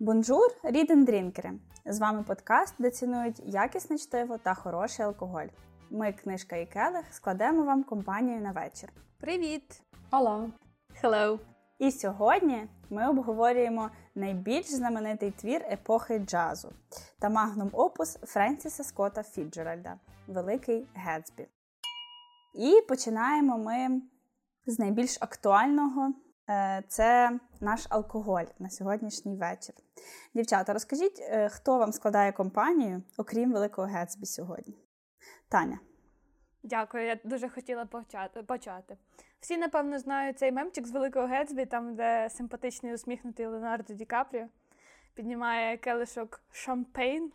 Bonjour, read and drink ери! З вами подкаст, де цінують якісне чтиво та хороший алкоголь. Ми, книжка і келих, складемо вам компанію на вечір. Привіт! Hola! Hello! І сьогодні ми обговорюємо найбільш знаменитий твір епохи джазу та магнум опус Френсіса Скотта Фіджеральда Великий Гетсбі. І починаємо ми з найбільш актуального це наш алкоголь на сьогоднішній вечір. Дівчата, розкажіть, е, хто вам складає компанію, окрім Великого Гетсбі сьогодні? Таня. Дякую, я дуже хотіла почати. Всі, напевно, знають цей мемчик з Великого Гетсбі, там, де симпатичний усміхнутий Леонардо Ді Капріо піднімає келишок шампейн.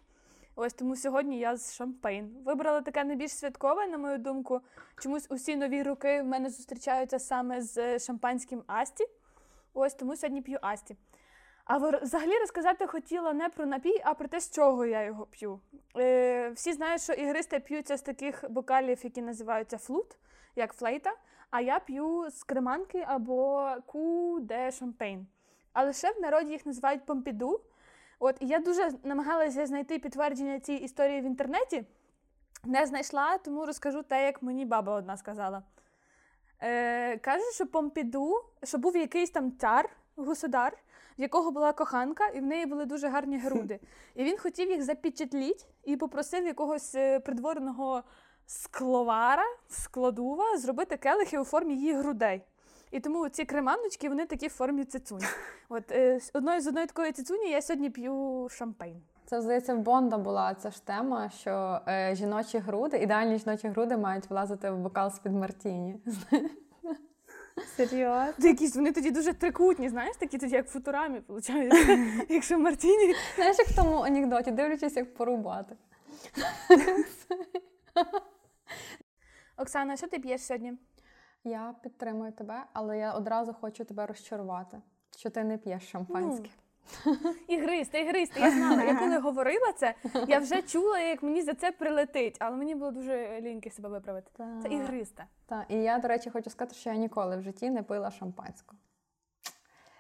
Ось тому сьогодні я з шампейн. Вибрала таке найбільш святкове, на мою думку. Чомусь усі нові роки в мене зустрічаються саме з шампанським Асті. Ось тому сьогодні п'ю Асті. А взагалі розказати хотіла не про напій, а про те, з чого я його п'ю. Е, Всі знають, що ігристи п'ються з таких бокалів, які називаються флут, як флейта. А я п'ю з креманки або ку де шампейн. Але ще в народі їх називають помпіду. От і я дуже намагалася знайти підтвердження цієї історії в інтернеті, не знайшла, тому розкажу те, як мені баба одна сказала. Е, Каже, що Помпіду, що був якийсь там цар, государ, в якого була коханка, і в неї були дуже гарні груди. І він хотів їх запечатліть і попросив якогось е, придворного скловара, складува, зробити келихи у формі її грудей. І тому ці креманочки вони такі в формі цицунь. От е, одною з одної такої цицуні я сьогодні п'ю шампейн. Це здається в Бонда була ця ж тема, що е, жіночі груди, ідеальні жіночі груди мають влазити в бокал з під Мартіні. Серйозно? Якісь вони тоді дуже трикутні, знаєш, такі тоді, як в футурамі, виходить. Якщо Мартіні. Знаєш, як в тому анекдоті, дивлячись, як порубати. Оксана, що ти п'єш сьогодні? Я підтримую тебе, але я одразу хочу тебе розчарувати, що ти не п'єш шампанське. Ну, ігристе, ігристе, я знала. Я коли говорила це, я вже чула, як мені за це прилетить, але мені було дуже ліньки себе виправити. Та. Це ігристе. Так, і я, до речі, хочу сказати, що я ніколи в житті не пила шампанського.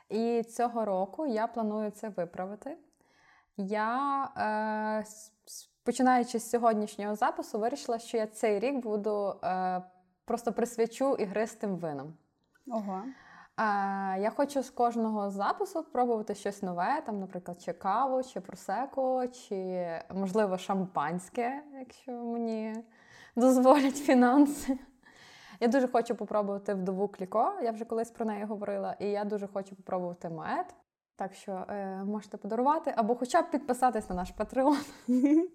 І цього року я планую це виправити. Я, е, починаючи з сьогоднішнього запису, вирішила, що я цей рік буду е, просто присвячу ігристим винам. Ого. А, Я хочу з кожного запису пробувати щось нове, там, наприклад, чи каву, чи просеко, чи, можливо, шампанське, якщо мені дозволять фінанси. Я дуже хочу попробувати вдову кліко. Я вже колись про неї говорила, і я дуже хочу попробувати мед. Так що е, можете подарувати або хоча б підписатись на наш патреон.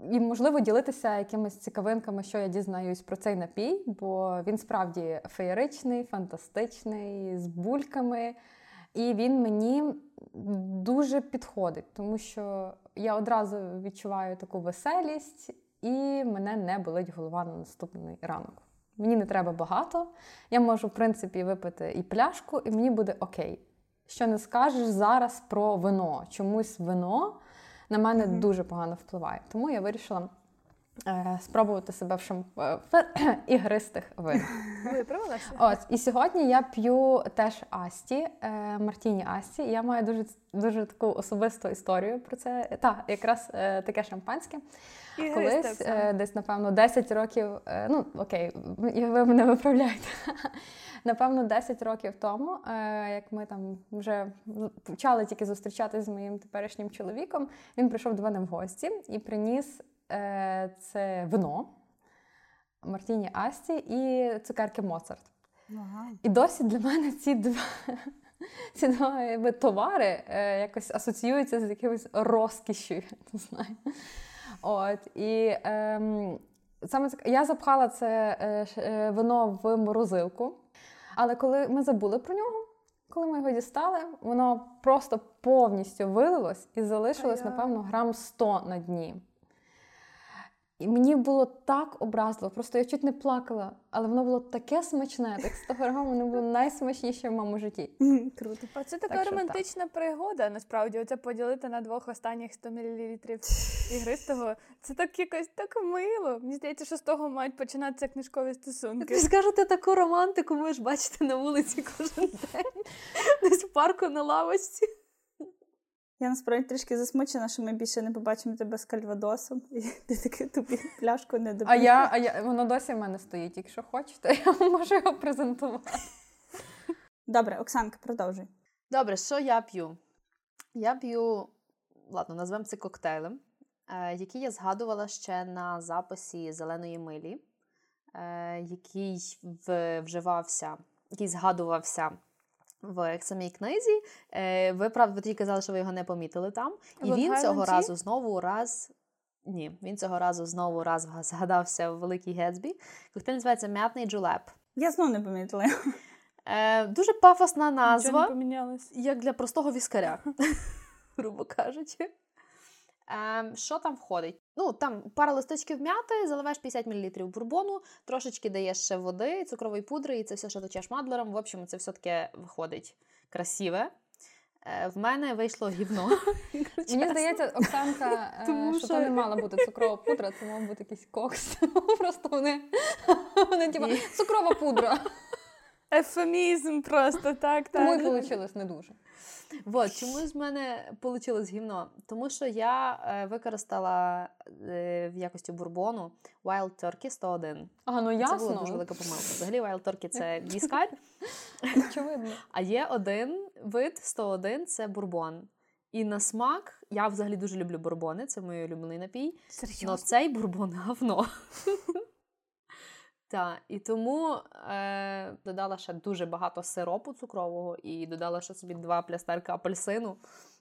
І, можливо, ділитися якимись цікавинками, що я дізнаюсь про цей напій, бо він справді феєричний, фантастичний, з бульками. І він мені дуже підходить, тому що я одразу відчуваю таку веселість, і мене не болить голова на наступний ранок. Мені не треба багато. Я можу, в принципі, випити і пляшку, і мені буде окей. Що не скажеш зараз про вино? Чомусь вино на мене mm-hmm. дуже погано впливає. Тому я вирішила е, спробувати себе в шамп... Е, ігристих винах. Виправилася? От, і сьогодні я п'ю теж Асті, е, Мартіні Асті. Я маю дуже дуже таку особисту історію про це. Так, якраз е, таке шампанське. І Колись е, десь, напевно, 10 років. Е, ну, окей, ви мене виправляєте. Напевно, 10 років тому, е, як ми там вже почали тільки зустрічатися з моїм теперішнім чоловіком, він прийшов до мене в гості і приніс е, це вино Мартіні Асті і цукерки Моцарт. Ага. І досі для мене ці два ці два якби, товари е, якось асоціюються з якимось розкішю. Я не знаю. От, і ем, саме я запхала це е, вино в морозилку. Але коли ми забули про нього, коли ми його дістали, воно просто повністю вилилось і залишилось, напевно, грам 100 на дні. І мені було так образливо, просто я чуть не плакала, але воно було таке смачне, так 100 грам, воно було найсмачніше в моєму житті. Круто. А це така так, романтична так. пригода, насправді. Оце поділити на двох останніх 100 мл ігристого. Це так якось так мило. Мені здається, що з того мають починатися книжкові стосунки. Ви скажете таку романтику, ми ж бачите на вулиці кожен день, десь в парку на лавочці. Я насправді трішки засмучена, що ми більше не побачимо тебе з кальвадосом, і ти таки тобі пляшку не доб'єш. А я, а я воно досі в мене стоїть. Якщо хочете, я можу його презентувати. Добре, Оксанка, продовжуй. Добре, що я п'ю? Я п'ю, ладно, назвемо це коктейлем, е, який я згадувала ще на записі зеленої милі, е, який вживався, який згадувався в самій книзі. Е, ви правда ви тоді казали, що ви його не помітили там. І він цього разу знову раз. Ні, він цього разу знову раз згадався в Великій Гетсбі. Коктейль називається М'ятний джулеп. Я знову не помітила. Е, дуже пафосна Нічого не помінялось. як для простого віскаря, грубо кажучи. Ем, що там входить? Ну, там пара листочків м'яти, заливаєш 50 мл бурбону, трошечки даєш ще води, цукрової пудри, і це все, що точеш мадлером. В общем, це все таки виходить красиве. Е, в мене вийшло гівно. Мені здається, Оксанка, е, Тому що, що- то не мала бути цукрова пудра, це мав бути якийсь кокс. Просто вони, вони типа, Ні. цукрова пудра. Ефемізм просто так, Тому так. вийшло не дуже. Вот, чому з мене вийшло гівно? Тому що я е, використала е, в якості бурбону Wild Turkey 101. А, ну Це була дуже велика помилка. Взагалі, Wild Turkey – це віскар. Очевидно. А є один вид 101 це бурбон. І на смак я взагалі дуже люблю бурбони, це мій улюблений напій. Серйозно? Але цей бурбон говно. Так, і тому е, додала ще дуже багато сиропу цукрового і додала ще собі два плястерка апельсину,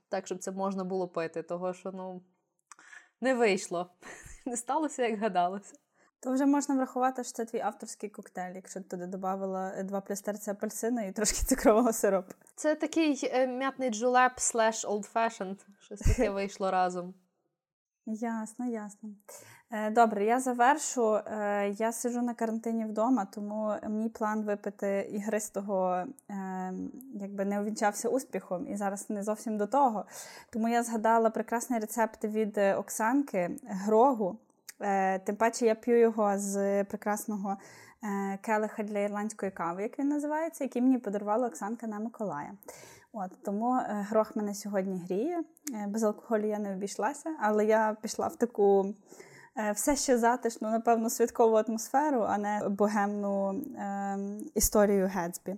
так, щоб це можна було пити, того що ну, не вийшло. Не сталося, як гадалося. То вже можна врахувати, що це твій авторський коктейль, якщо ти туди додавала два плястерці апельсина і трошки цукрового сиропу. Це такий е, м'ятний джулеп слеш fashioned. Щось таке вийшло разом. Ясно, ясно. Е, Добре, я завершу. Е, Я сиджу на карантині вдома, тому мій план випити ігристого е, якби не увінчався успіхом і зараз не зовсім до того. Тому я згадала прекрасний рецепт від Оксанки Грогу. Тим паче я п'ю його з прекрасного келиха для ірландської кави, як він називається, який мені подарувала Оксанка на Миколая. От тому е, грох мене сьогодні гріє. Е, Без алкоголю я не обійшлася, але я пішла в таку е, все ще затишну, напевно, святкову атмосферу, а не богемну е, історію Гетсбі.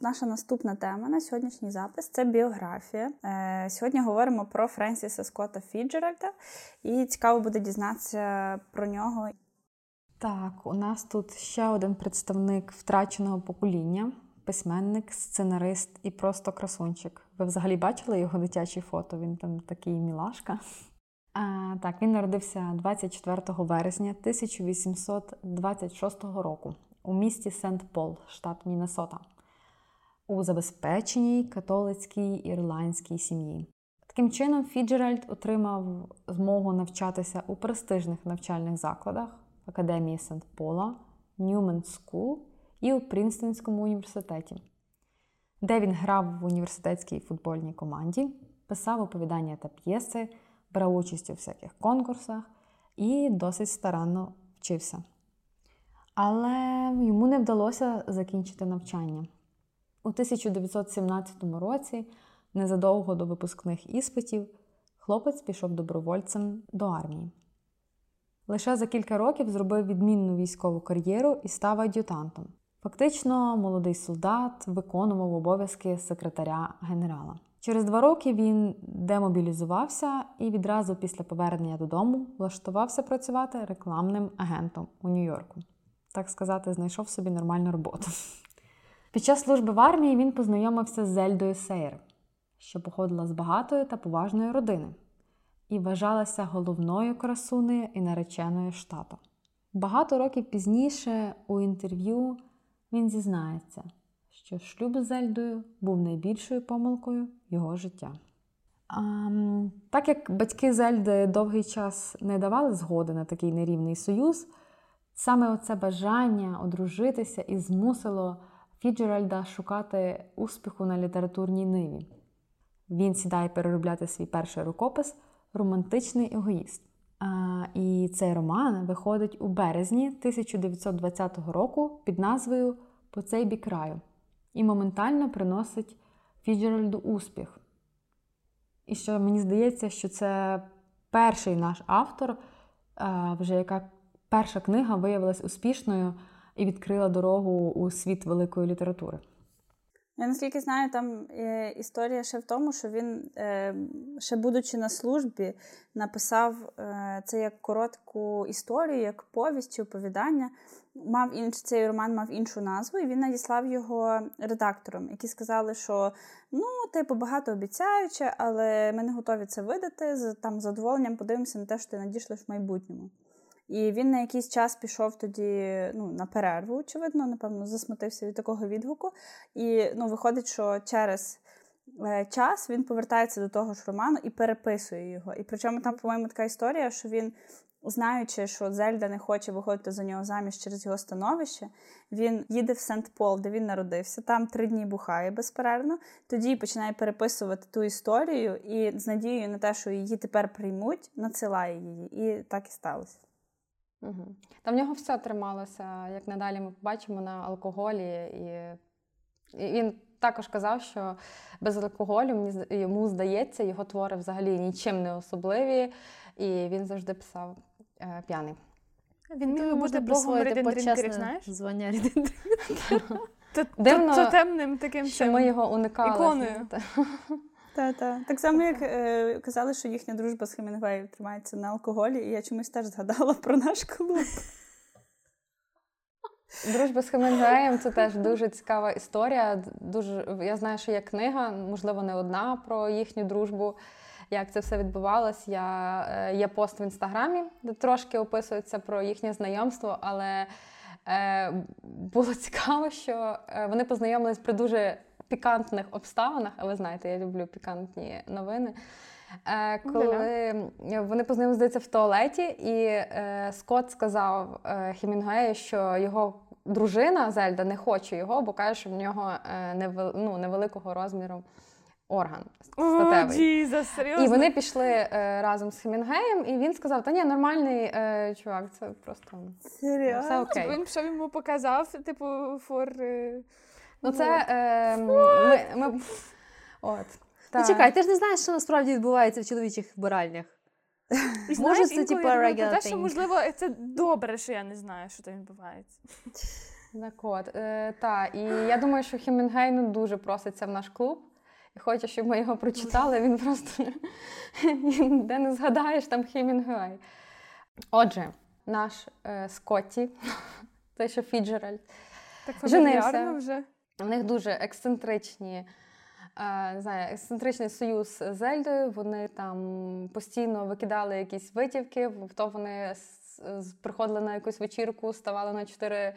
Наша наступна тема на сьогоднішній запис це біографія. Е, Сьогодні говоримо про Френсіса Скотта Фіджеральда, і цікаво буде дізнатися про нього. Так, у нас тут ще один представник втраченого покоління, письменник, сценарист і просто красунчик. Ви взагалі бачили його дитячі фото? Він там такий мілашка. А, так, він народився 24 вересня 1826 року у місті Сент-Пол, штат Міннесота, у забезпеченій католицькій ірландській сім'ї. Таким чином, Фіджеральд отримав змогу навчатися у престижних навчальних закладах Академії Сент-Пола, Newman School і у Прінстонському університеті, де він грав в університетській футбольній команді, писав оповідання та п'єси, брав участь у всяких конкурсах і досить старанно вчився. Але йому не вдалося закінчити навчання. У 1917 році, незадовго до випускних іспитів, хлопець пішов добровольцем до армії. Лише за кілька років зробив відмінну військову кар'єру і став ад'ютантом. Фактично, молодий солдат виконував обов'язки секретаря генерала. Через два роки він демобілізувався і відразу після повернення додому влаштувався працювати рекламним агентом у Нью-Йорку. Так сказати, знайшов собі нормальну роботу. Під час служби в армії він познайомився з Зельдою Сейр, що походила з багатої та поважної родини і вважалася головною красунею і нареченою штату. Багато років пізніше у інтерв'ю він зізнається, що шлюб з Зельдою був найбільшою помилкою його життя. А, так як батьки Зельди довгий час не давали згоди на такий нерівний союз, саме оце бажання одружитися і змусило Фіджеральда шукати успіху на літературній ниві. Він сідає переробляти свій перший рукопис Романтичний егоїст. І цей роман виходить у березні 1920 року під назвою По цей бік краю і моментально приносить Фіджеральду успіх. І що мені здається, що це перший наш автор, вже яка перша книга виявилась успішною і відкрила дорогу у світ великої літератури. Я наскільки знаю, там е, історія ще в тому, що він, е, ще будучи на службі, написав е, це як коротку історію, як повість чи оповідання. Мав інш, Цей роман мав іншу назву, і він надіслав його редакторам, які сказали, що ну, типу, багато обіцяюче, але ми не готові це видати. З там задоволенням подивимося на те, що ти надійшлиш в майбутньому. І він на якийсь час пішов тоді ну, на перерву, очевидно, напевно, засмутився від такого відгуку. І ну, виходить, що через е, час він повертається до того ж роману і переписує його. І причому там, по-моєму, така історія, що він, знаючи, що Зельда не хоче виходити за нього заміж через його становище, він їде в Сент-Пол, де він народився, там три дні бухає безперервно. Тоді починає переписувати ту історію і з надією на те, що її тепер приймуть, надсилає її. І так і сталося. Угу. Та в нього все трималося, як надалі ми побачимо на алкоголі. І, і він також казав, що без алкоголю йому здається, його твори взагалі нічим не особливі, і він завжди писав е, п'яний. Він міг бути богом рідин знаєш? Звання Дивно, темним таким що ми його уникали. Іконою. Та-та. Так само, як е, казали, що їхня дружба з Хемінгвеєм тримається на алкоголі, і я чомусь теж згадала про наш клуб. Дружба з Хемінгвеєм це теж дуже цікава історія. Дуже, Я знаю, що є книга, можливо, не одна про їхню дружбу. Як це все відбувалось. Я, е, Є пост в інстаграмі, де трошки описується про їхнє знайомство, але е, було цікаво, що е, вони познайомились при дуже пікантних обставинах, а ви знаєте, я люблю пікантні новини. Е, коли вони познайомилися, здається, в туалеті, і е, Скотт сказав е, Хемінгуею, що його дружина Зельда не хоче його, бо каже, що в нього е, невел, ну, невеликого розміру орган статевий. Oh, Jesus? І вони пішли е, разом з Хемінгеєм, і він сказав: Та ні, нормальний е, чувак, це просто Серйозно? все окей. Він що йому показав, типу, фор. Ну, це е, ми, ми, от. Ну, чекай, ти ж не знаєш, що насправді відбувається в чоловічих вбиральнях. Може, це типу regular thing. що, можливо, це добре, що я не знаю, що там відбувається. Так от, е, та, і я думаю, що Хемінгей ну, дуже проситься в наш клуб і хоче, щоб ми його прочитали. Він просто де не згадаєш там Хемінгей. Отже, наш е, Скотті, той, що Фіджеральд, так женився. вже. У них дуже ексцентричні. Не знаю, ексцентричний союз з Зельдою. Вони там постійно викидали якісь витівки, то вони приходили на якусь вечірку, ставали на чотири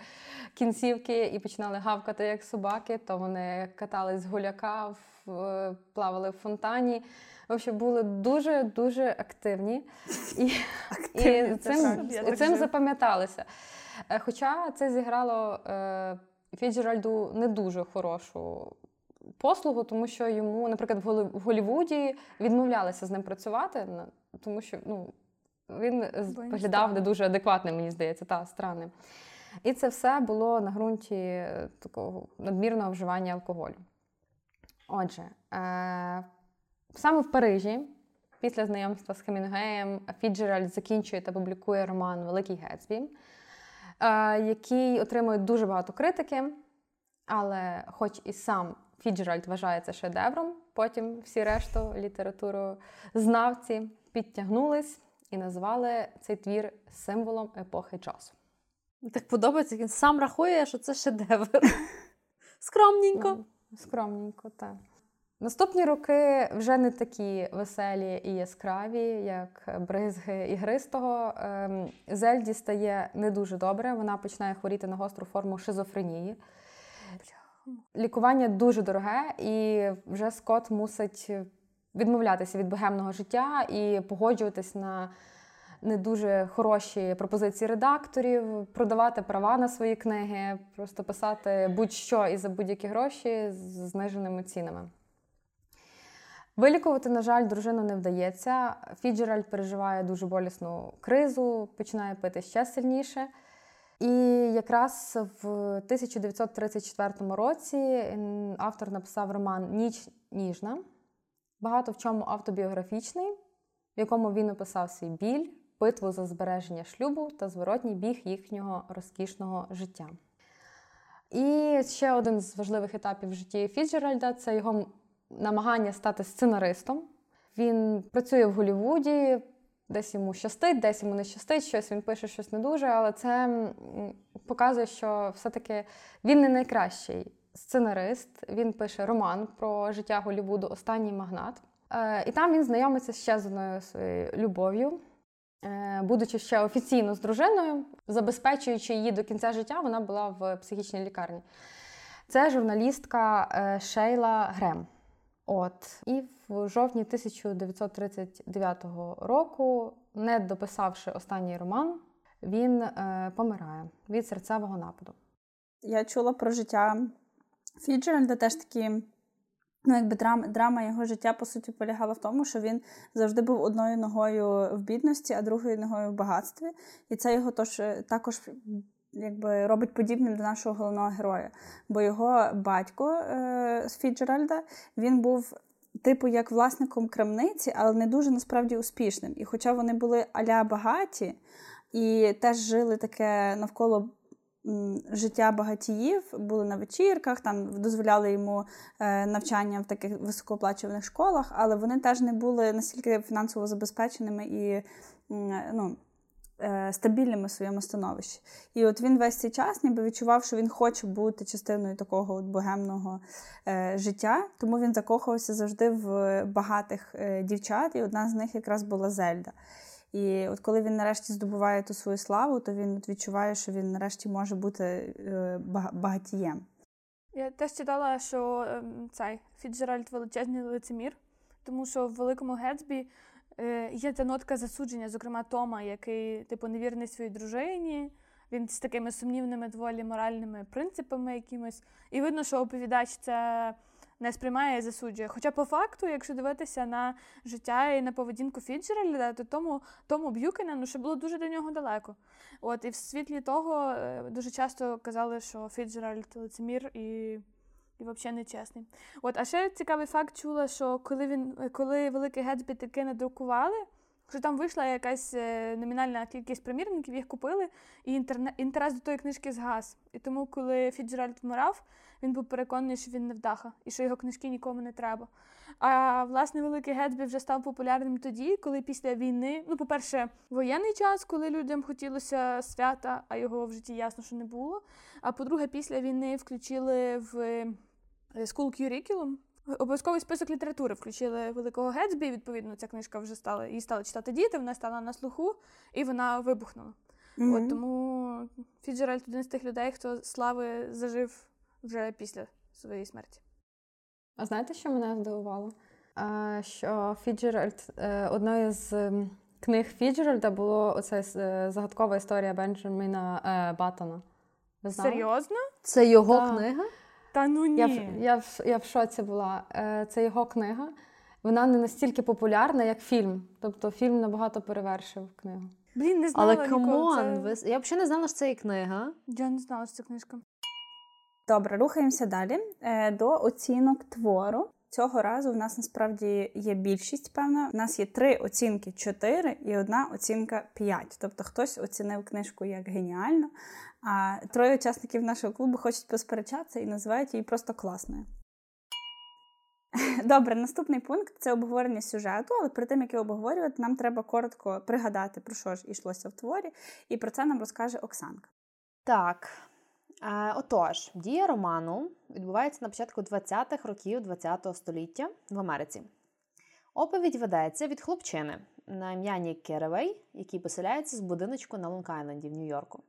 кінцівки і починали гавкати як собаки. То вони катались з гуляка, плавали в фонтані. В общем, були дуже дуже активні і активні, і цим, цим запам'яталися. Е, хоча це зіграло е, Фіджеральду не дуже хорошу послугу, тому що йому, наприклад, в Голлівуді відмовлялися з ним працювати, тому що ну, він виглядав не дуже адекватним, мені здається, та странним. І це все було на ґрунті е, такого надмірного вживання алкоголю. Отже, е- саме в Парижі, після знайомства з Хемінгеєм, Фіджеральд закінчує та публікує роман Великий Гетсбі. Е, який отримує дуже багато критики, але, хоч і сам Фіджеральд вважає це шедевром, потім всі решту літературознавці підтягнулись і назвали цей твір символом епохи джазу. Так подобається, він сам рахує, що це шедевр. Скромненько. Ну, скромненько, так. Наступні роки вже не такі веселі і яскраві, як бризги ігристого. Ем, Зельді стає не дуже добре. Вона починає хворіти на гостру форму шизофренії. Лікування дуже дороге, і вже Скот мусить відмовлятися від богемного життя і погоджуватись на не дуже хороші пропозиції редакторів, продавати права на свої книги, просто писати будь-що і за будь-які гроші з зниженими цінами. Вилікувати, на жаль, дружину не вдається. Фіджеральд переживає дуже болісну кризу, починає пити ще сильніше. І якраз в 1934 році автор написав роман Ніч ніжна. багато в чому автобіографічний, в якому він описав свій біль, битву за збереження шлюбу та зворотній біг їхнього розкішного життя. І ще один з важливих етапів в житті Фіджеральда це його намагання стати сценаристом. Він працює в Голлівуді, десь йому щастить, десь йому не щастить, щось він пише, щось не дуже, але це показує, що все-таки він не найкращий сценарист. Він пише роман про життя Голлівуду Останній магнат. Е, і там він знайомиться ще з одною своєю любов'ю. Е, будучи ще офіційно з дружиною, забезпечуючи її до кінця життя, вона була в психічній лікарні. Це журналістка е, Шейла Грем. От і в жовтні 1939 року, не дописавши останній роман, він е, помирає від серцевого нападу. Я чула про життя Фіджеральда теж такі. Ну, якби драма, драма його життя, по суті, полягала в тому, що він завжди був одною ногою в бідності, а другою ногою в багатстві. І це його тож, також якби, робить подібним до нашого головного героя. Бо його батько е, з Фіджеральда він був. Типу, як власником крамниці, але не дуже насправді успішним. І хоча вони були аля багаті і теж жили таке навколо життя багатіїв, були на вечірках, там дозволяли йому е, навчання в таких високооплачуваних школах, але вони теж не були настільки фінансово забезпеченими і ну, стабільними в своєму становищі. І от він весь цей час ніби відчував, що він хоче бути частиною такого от богемного е, життя, тому він закохувався завжди в багатих дівчат, і одна з них якраз була Зельда. І от коли він нарешті здобуває ту свою славу, то він відчуває, що він нарешті може бути е, багатієм. Я теж читала, що ем, цей Фіджеральд величезний лицемір, тому що в великому Гетсбі е, є ця нотка засудження, зокрема Тома, який типу невірний своїй дружині. Він з такими сумнівними доволі моральними принципами якимось. І видно, що оповідач це не сприймає і засуджує. Хоча, по факту, якщо дивитися на життя і на поведінку Фіджеральда, то тому тому Б'юкенену ще було дуже до нього далеко. От І в світлі того е, дуже часто казали, що Фіджеральд лицемір і і взагалі нечесний. От, а ще цікавий факт чула, що коли він коли великий Гетсбі таки не друкували, що там вийшла якась е, номінальна кількість примірників, їх купили, і інтерес до тої книжки згас. І тому, коли Фіджеральд вмирав, він був переконаний, що він не вдаха і що його книжки нікому не треба. А власне великий Гетсбі вже став популярним тоді, коли після війни, ну, по-перше, воєнний час, коли людям хотілося свята, а його в житті ясно, що не було. А по-друге, після війни включили в е, School Curriculum, Обов'язковий список літератури включили великого Гетсбі. Відповідно, ця книжка вже стала її стали читати діти. Вона стала на слуху і вона вибухнула. Mm-hmm. От тому Фіджеральд один з тих людей, хто слави зажив вже після своєї смерті. А знаєте, що мене здивувало? А, Що Фіджеральд е, одною з книг Фіджеральда було оце е, загадкова історія Бенджаміна е, Баттона. Серйозно? Це його так. книга? Та ну ні. Я я, я в шоці була. Це його книга. Вона не настільки популярна, як фільм. Тобто фільм набагато перевершив книгу. Блін, не знала Але come on, це... я взагалі не знала, що це є книга. Я не знала, що це книжка. Добре, рухаємося далі е, до оцінок твору. Цього разу в нас насправді є більшість, певна. У нас є три оцінки 4 і одна оцінка 5. Тобто хтось оцінив книжку як геніально, а троє учасників нашого клубу хочуть посперечатися і називають її просто класною. Добре, наступний пункт це обговорення сюжету, але перед тим, як його обговорювати, нам треба коротко пригадати, про що ж йшлося в творі, і про це нам розкаже Оксанка. Так. Е, отож, дія роману відбувається на початку 20-х років ХХ століття в Америці. Оповідь ведеться від хлопчини на ім'я Нік Керевей, який поселяється з будиночку на Лонг-Айленді в Нью-Йорку.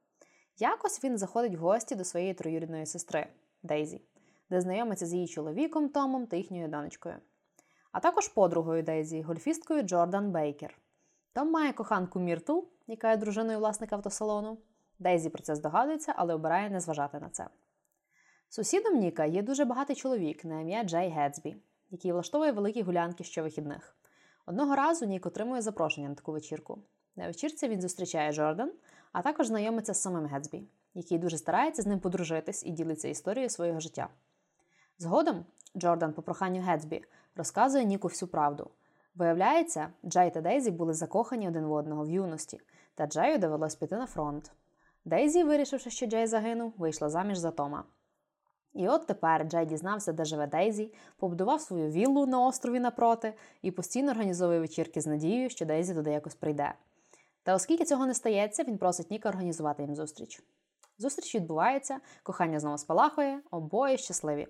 Якось він заходить в гості до своєї троюрідної сестри Дейзі, де знайомиться з її чоловіком Томом та їхньою донечкою. А також подругою Дейзі, гольфісткою Джордан Бейкер. Том має коханку Міртл, яка є дружиною власника автосалону. Дейзі про це здогадується, але обирає не зважати на це. Сусідом Ніка є дуже багатий чоловік на ім'я Джей Гетсбі, який влаштовує великі гулянки щовихідних. Одного разу Нік отримує запрошення на таку вечірку. На вечірці він зустрічає Джордан, а також знайомиться з самим Гетсбі, який дуже старається з ним подружитись і ділиться історією свого життя. Згодом Джордан по проханню Гетсбі розказує Ніку всю правду. Виявляється, Джей та Дейзі були закохані один в одного в юності, та Джею довелось піти на фронт. Дейзі, вирішивши, що Джей загинув, вийшла заміж за Тома. І от тепер Джей дізнався, де живе Дейзі, побудував свою віллу на острові напроти і постійно організовує вечірки з надією, що Дейзі туди якось прийде. Та оскільки цього не стається, він просить Ніка організувати їм зустріч. Зустріч відбувається, кохання знову спалахує, обоє щасливі.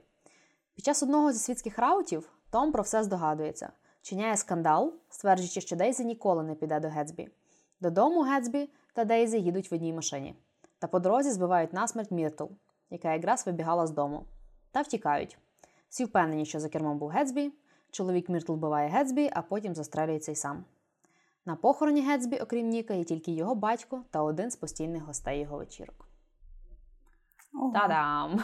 Під час одного зі світських раутів Том про все здогадується, учиняє скандал, стверджуючи, що Дейзі ніколи не піде до Гетсбі. Додому Гетсбі та Дейзі їдуть в одній машині. Та по дорозі збивають насмерть Міртл, яка якраз вибігала з дому, та втікають. Всі впевнені, що за кермом був Гетсбі, чоловік Міртл вбиває Гетсбі, а потім застрелюється й сам. На похороні Гетсбі, окрім Ніка, є тільки його батько та один з постійних гостей його вечірок. Ого. Та-дам!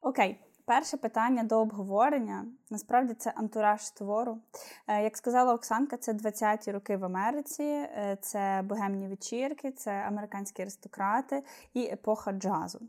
Окей, перше питання до обговорення. Насправді це антураж твору. Е, Як сказала Оксанка, це 20-ті роки в Америці, е, це богемні вечірки, це американські аристократи і епоха джазу.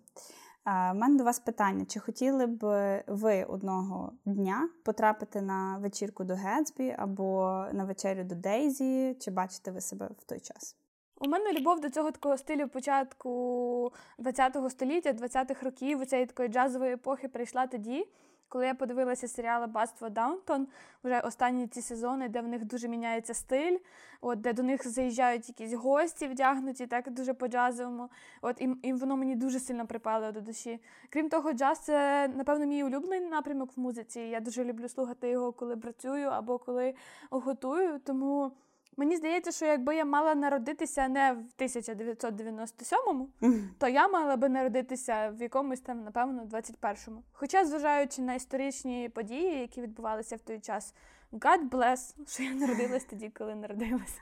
У мене до вас питання: чи хотіли б ви одного дня потрапити на вечірку до Гетсбі або на вечерю до Дейзі? Чи бачите ви себе в той час? У мене любов до цього такого стилю початку ХХ століття, 20-х років, цієї такої джазової епохи прийшла тоді, коли я подивилася серіал Аббатство Даунтон, вже останні ці сезони, де в них дуже міняється стиль, от де до них заїжджають якісь гості, вдягнуті, так дуже по-джазовому. От і, і воно мені дуже сильно припало до душі. Крім того, джаз це, напевно, мій улюблений напрямок в музиці. Я дуже люблю слухати його, коли працюю або коли готую. Тому мені здається, що якби я мала народитися не в 1997-му, то я мала би народитися в якомусь там, напевно, 21-му. Хоча, зважаючи на історичні події, які відбувалися в той час, God bless, що я народилась тоді, коли народилась.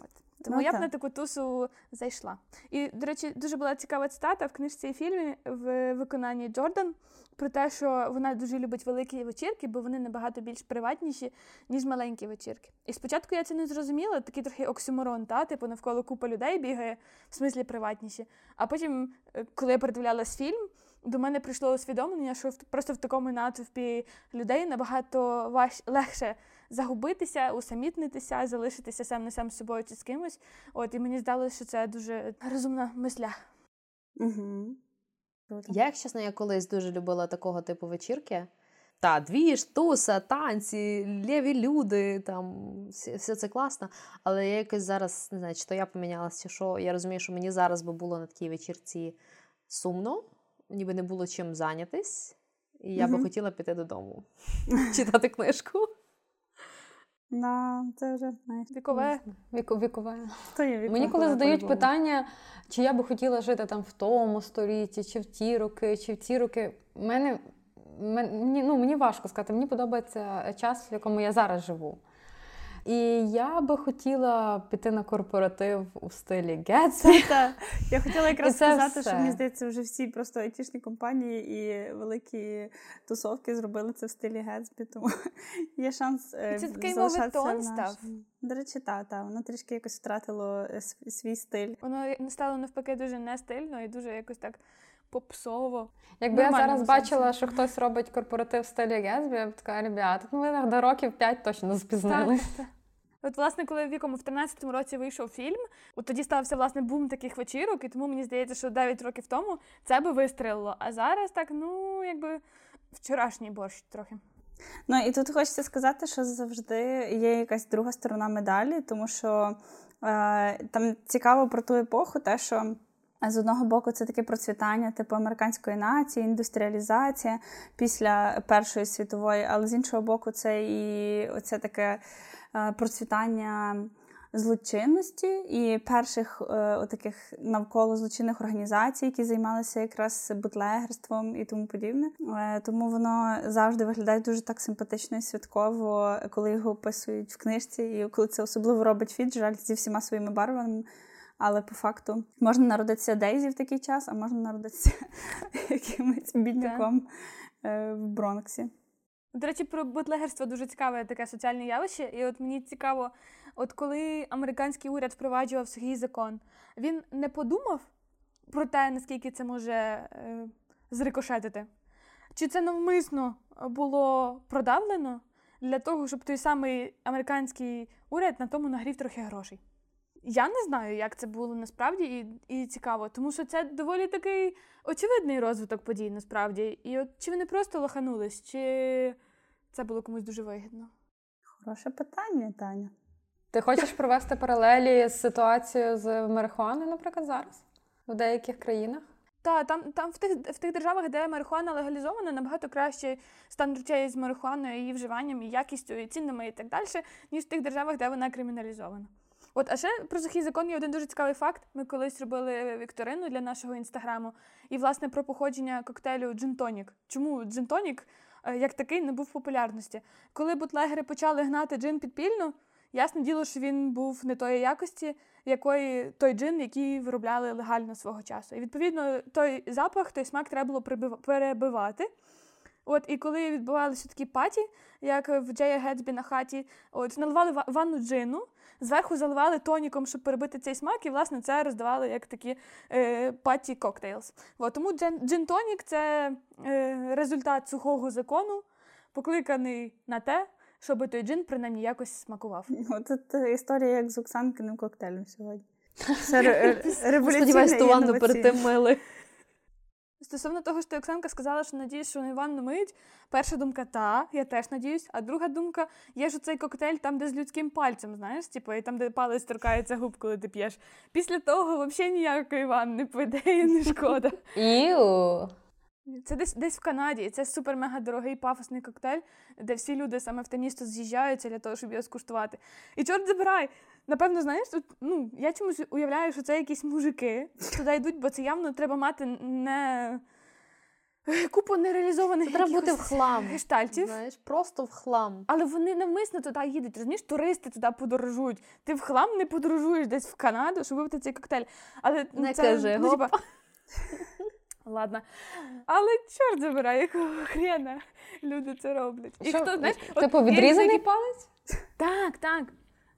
От. Тому Ну, я б на таку тусу зайшла. І, до речі, дуже була цікава цитата в книжці і фільмі в виконанні Джордан про те, що вона дуже любить великі вечірки, бо вони набагато більш приватніші, ніж маленькі вечірки. І спочатку я це не зрозуміла, такий трохи оксюморон, та, типу навколо купа людей бігає, в смислі приватніші. А потім, е, коли я передивлялась фільм, до мене прийшло усвідомлення, що просто в такому натовпі людей набагато важ... легше загубитися, усамітнитися, залишитися сам на сам з собою чи з кимось. От і мені здалося, що це дуже розумна мисля. Угу. Круто. Я, як чесно, я колись дуже любила такого типу вечірки. Та, двіж, туса, танці, лєві люди, там все, це класно. Але я якось зараз не знаю, чи то я помінялася, чи що. Я розумію, що мені зараз би було на такій вечірці сумно, ніби не було чим зайнятись, і я би хотіла піти додому, читати книжку. Да, це вже знаєш. Вікове. Віку, вікове. Це є вікове. Мені коли задають питання, чи я би хотіла жити там в тому столітті, чи в ті роки, чи в ці роки, мене, мені, ну, мені важко сказати, мені подобається час, в якому я зараз живу. І я би хотіла піти на корпоратив у стилі Гетсбі. Та, я хотіла якраз сказати, все. що мені здається, вже всі просто айтішні компанії і великі тусовки зробили це в стилі Гетсбі, тому є шанс е, Це такий залишатися мовий в тон став. До речі, та, та, воно трішки якось втратило е, свій стиль. Воно стало навпаки дуже не стильно і дуже якось так попсово. Якби я зараз сенсі. бачила, що хтось робить корпоратив в стилі Гетсбі, я б така, ребята, ну ви до років 5 точно так. От, власне, коли в якому в 13-му році вийшов фільм, от тоді стався власне бум таких вечірок, і тому мені здається, що 9 років тому це би вистрелило. А зараз так, ну якби вчорашній борщ трохи. Ну і тут хочеться сказати, що завжди є якась друга сторона медалі, тому що е, там цікаво про ту епоху, те, що. З одного боку, це таке процвітання типу американської нації, індустріалізація після Першої світової, але з іншого боку, це і оце таке е, процвітання злочинності і перших е, отаких навколо злочинних організацій, які займалися якраз бутлегерством і тому подібне. Е, тому воно завжди виглядає дуже так симпатично і святково, коли його описують в книжці, і коли це особливо робить Фіджеральд зі всіма своїми барвами. Але по факту можна народитися Дейзі в такий час, а можна народитися якимось бідняком е, в Бронксі. До речі, про бутлегерство дуже цікаве таке соціальне явище. І от мені цікаво, от коли американський уряд впроваджував сухий закон, він не подумав про те, наскільки це може е, зрикошетити. Чи це навмисно було продавлено для того, щоб той самий американський уряд на тому нагрів трохи грошей? Я не знаю, як це було насправді і і цікаво, тому що це доволі такий очевидний розвиток подій насправді. І от чи вони просто лоханулись, чи це було комусь дуже вигідно? Хороше питання, Таня. Ти хочеш провести паралелі з ситуацією з марихуаною, наприклад, зараз в деяких країнах? Так, там там в тих в тих державах, де марихуана легалізована, набагато краще стан речей з марихуаною, її вживанням, і якістю, і цінами, і так далі, ніж в тих державах, де вона криміналізована. От, а ще про сухий закон є один дуже цікавий факт. Ми колись робили вікторину для нашого інстаграму, і, власне, про походження коктейлю джин-тонік. Чому джин-тонік е, як такий не був популярності? Коли бутлегери почали гнати джин підпільно, ясне діло, що він був не тої якості, якої той джин, який виробляли легально свого часу. І відповідно той запах, той смак треба було перебивати. От, І коли відбувалися такі паті, як в Джея Гетсбі на хаті, от, наливали ванну джину, зверху заливали тоніком, щоб перебити цей смак, і, власне, це роздавали як такі е, паті коктейлс. От, тому джин-тонік це е, результат сухого закону, покликаний на те, щоб той джин принаймні якось смакував. От історія як з Оксанкиним коктейлем сьогодні. Це Сподіваюсь, ту ванну перед тим мили. Стосовно того, що Оксанка сказала, що надіюсь, що ванну миють. Перша думка та, я теж надіюсь. А друга думка є ж цей коктейль там, де з людським пальцем, знаєш, типу, і там, де палець торкається губ, коли ти п'єш. Після того взагалі ніякої ванни, по ідеї, не шкода. Іу. Це десь десь в Канаді. Це супер-мега дорогий пафосний коктейль, де всі люди саме в те місто з'їжджаються для того, щоб його скуштувати. І чорт забирай! Напевно, знаєш, тут ну я чомусь уявляю, що це якісь мужики туди йдуть, бо це явно треба мати не купу нереалізованих це треба бути в хлам. гештальтів. Знаєш, просто в хлам. Але вони навмисно туди їдуть. Розумієш, туристи туди подорожують. Ти в хлам не подорожуєш десь в Канаду, щоб випити цей коктейль. Але не це, кажи, ну, типа... Ладно. Але чорт забирай, якого хрена люди це роблять. І хто, знаєш, Типу відрізаний палець? Так, так.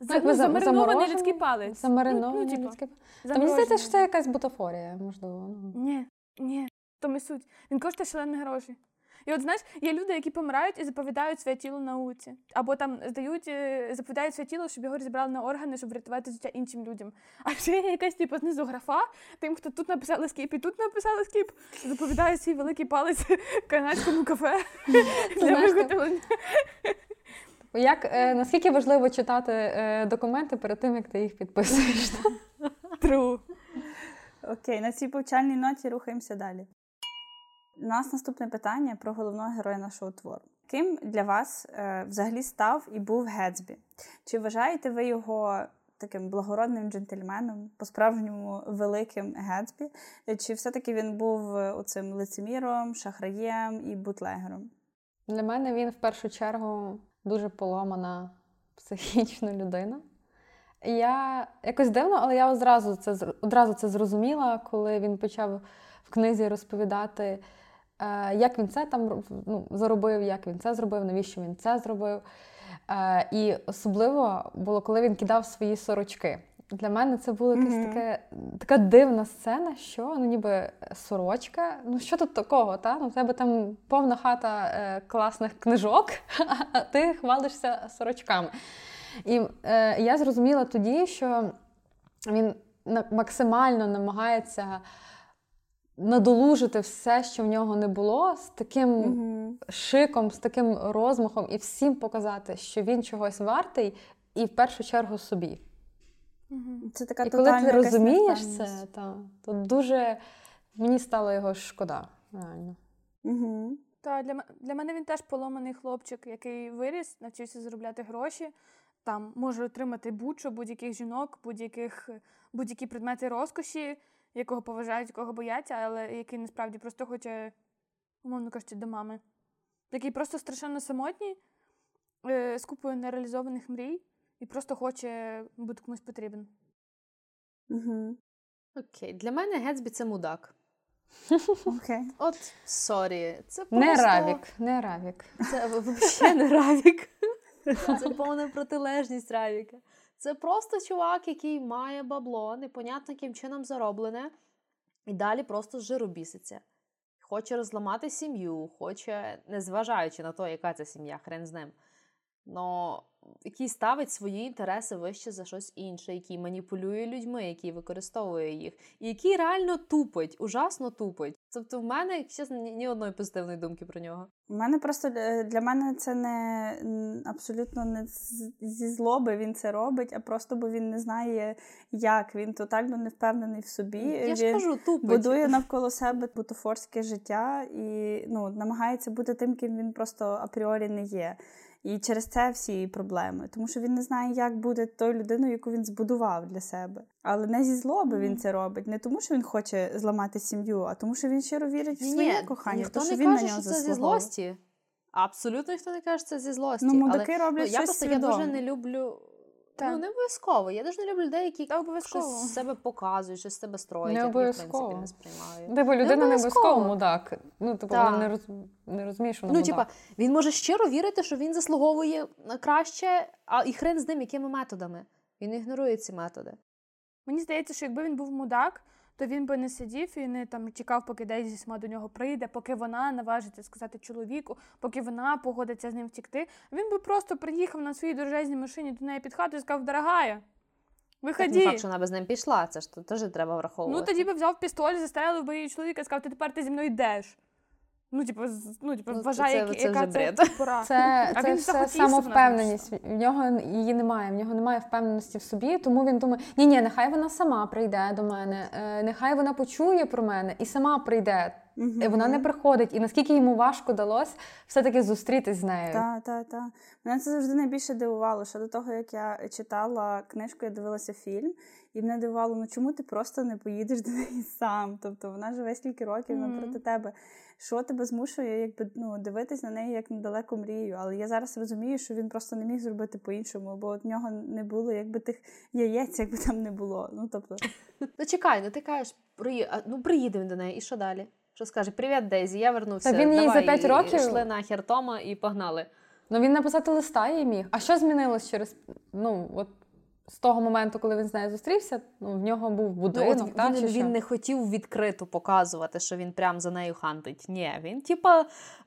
Так, ну, замаринований людський палець. Замаринований ну, ну, людський палець. Мені здається, що це якась бутафорія, можливо. Ну. Ні, ні, то ми суть. Він коштує шалені гроші. І от знаєш, є люди, які помирають і заповідають своє тіло науці. Або там здають, е, заповідають своє тіло, щоб його розібрали на органи, щоб врятувати життя іншим людям. А ще є якась типу, знизу графа, тим, хто тут написали скіп і тут написали скіп, заповідає свій великий палець канадському кафе для виготовлення. Як, е, Наскільки важливо читати е, документи перед тим, як ти їх підписуєш? True. Окей, на цій повчальній ноті рухаємося далі. У нас наступне питання про головного героя нашого твору. Ким для вас е, взагалі став і був Гетсбі? Чи вважаєте ви його таким благородним джентльменом, по-справжньому великим Гетсбі? Чи все-таки він був е, оцим лицеміром, шахраєм і бутлегером? Для мене він в першу чергу дуже поломана психічна людина. Я якось дивно, але я одразу це одразу це зрозуміла, коли він почав в книзі розповідати, як він це там ну, заробив, як він це зробив, навіщо він це зробив. Е, і особливо було, коли він кидав свої сорочки. Для мене це була якась mm-hmm. таке, така дивна сцена, що ну ніби сорочка. Ну що тут такого? Та? Ну, У тебе там повна хата е, класних книжок, а ти хвалишся сорочками. І е, я зрозуміла тоді, що він максимально намагається надолужити все, що в нього не було, з таким mm-hmm. шиком, з таким розмахом, і всім показати, що він чогось вартий, і в першу чергу собі. Це така І коли ти розумієш це, то, то дуже мені стало його шкода. реально. Угу. Та для для мене він теж поломаний хлопчик, який виріс, навчився заробляти гроші, там може отримати будь-що, будь-яких жінок, будь-яких будь-які предмети розкоші, якого поважають, якого бояться, але який насправді просто хоче, умовно кажучи, до мами. Який просто страшенно самотній, е, з купою нереалізованих мрій і просто хоче бути комусь потрібен. Угу. Окей, для мене Гетсбі це мудак. Окей. От сорі. Це просто... Не равік, не равік. Це взагалі не равік. Це повна протилежність равіка. Це просто чувак, який має бабло, непонятно яким чином зароблене, і далі просто жиробіситься. хоче розламати сім'ю, хоче, незважаючи на те, яка це сім'я, хрен з ним. Но який ставить свої інтереси вище за щось інше, який маніпулює людьми, який використовує їх, і який реально тупить, ужасно тупить. Тобто, в мене, як чесно, ні, ні одної позитивної думки про нього. У мене просто е, для мене це не абсолютно не зі злоби він це робить, а просто бо він не знає, як він тотально не впевнений в собі. Я ж кажу, тупить. будує навколо себе бутафорське життя і ну, намагається бути тим, ким він просто апріорі не є. І через це всі проблеми, тому що він не знає, як буде тою людиною, яку він збудував для себе. Але не зі злоби він це робить, не тому, що він хоче зламати сім'ю, а тому, що він щиро вірить в своє кохання, ніхто то, не він каже, на нього що це зі злості. Абсолютно ніхто не каже, що це зі злості. Ну, мудаки Але, роблять ну, я просто свідомо. я дуже не люблю. Так. Ну, не обов'язково. Я дуже не люблю людей, які Та обов'язково. щось з себе показують, щось з себе строять. Не я, в принципі, не сприймаю. Типу, людина не обов'язково. обов'язково мудак. Ну, типу, вона не, роз... не розуміє, що вона Ну, мудак. типа, він може щиро вірити, що він заслуговує краще, а і хрен з ним, якими методами. Він ігнорує ці методи. Мені здається, що якби він був мудак, то він би не сидів і не там чекав, поки Дейзі сама до нього прийде, поки вона наважиться сказати чоловіку, поки вона погодиться з ним втікти. Він би просто приїхав на своїй дорожезній машині до неї під хату і сказав: Дорогая, Так не факт, що вона би з ним пішла. Це ж теж треба враховувати. Ну тоді би взяв пістоль, застрелив би її чоловіка і сказав, ти тепер ти зі мною йдеш. Ну, типу, з- ну, типу, Ну, вважає, це- яка це бред. пора. Це, А це він все самовпевненість. В нього її немає. В нього немає впевненості в собі, тому він думає: ні, ні, нехай вона сама прийде до мене, е, нехай вона почує про мене і сама прийде. І вона не приходить. І наскільки йому важко далось все-таки зустрітись з нею. Так, так, так. Мене це завжди найбільше дивувало, що до того, як я читала книжку, я дивилася фільм, і мене дивувало, ну чому ти просто не поїдеш до неї сам? Тобто вона живе стільки років Мгм. напроти тебе. Що тебе змушує, якби ну, дивитись на неї як на далеку мрію? Але я зараз розумію, що він просто не міг зробити по-іншому, бо в нього не було якби тих яєць, якби там не було. Ну тобто, Ну чекай, ну ти кажеш, приї... ну приїде він до неї, і що далі? Що скаже? Привіт, Дейзі, я вернувся. Та він їй Давай, за п'ять років- Йшли нахер Тома і погнали. Ну він написати листа їй міг. А що змінилось через ну от з того моменту, коли він з нею зустрівся? Ну в нього був Ну, будинок. от та, він, чи він що? не хотів відкрито показувати, що він прям за нею хантить. Ні, він, типа,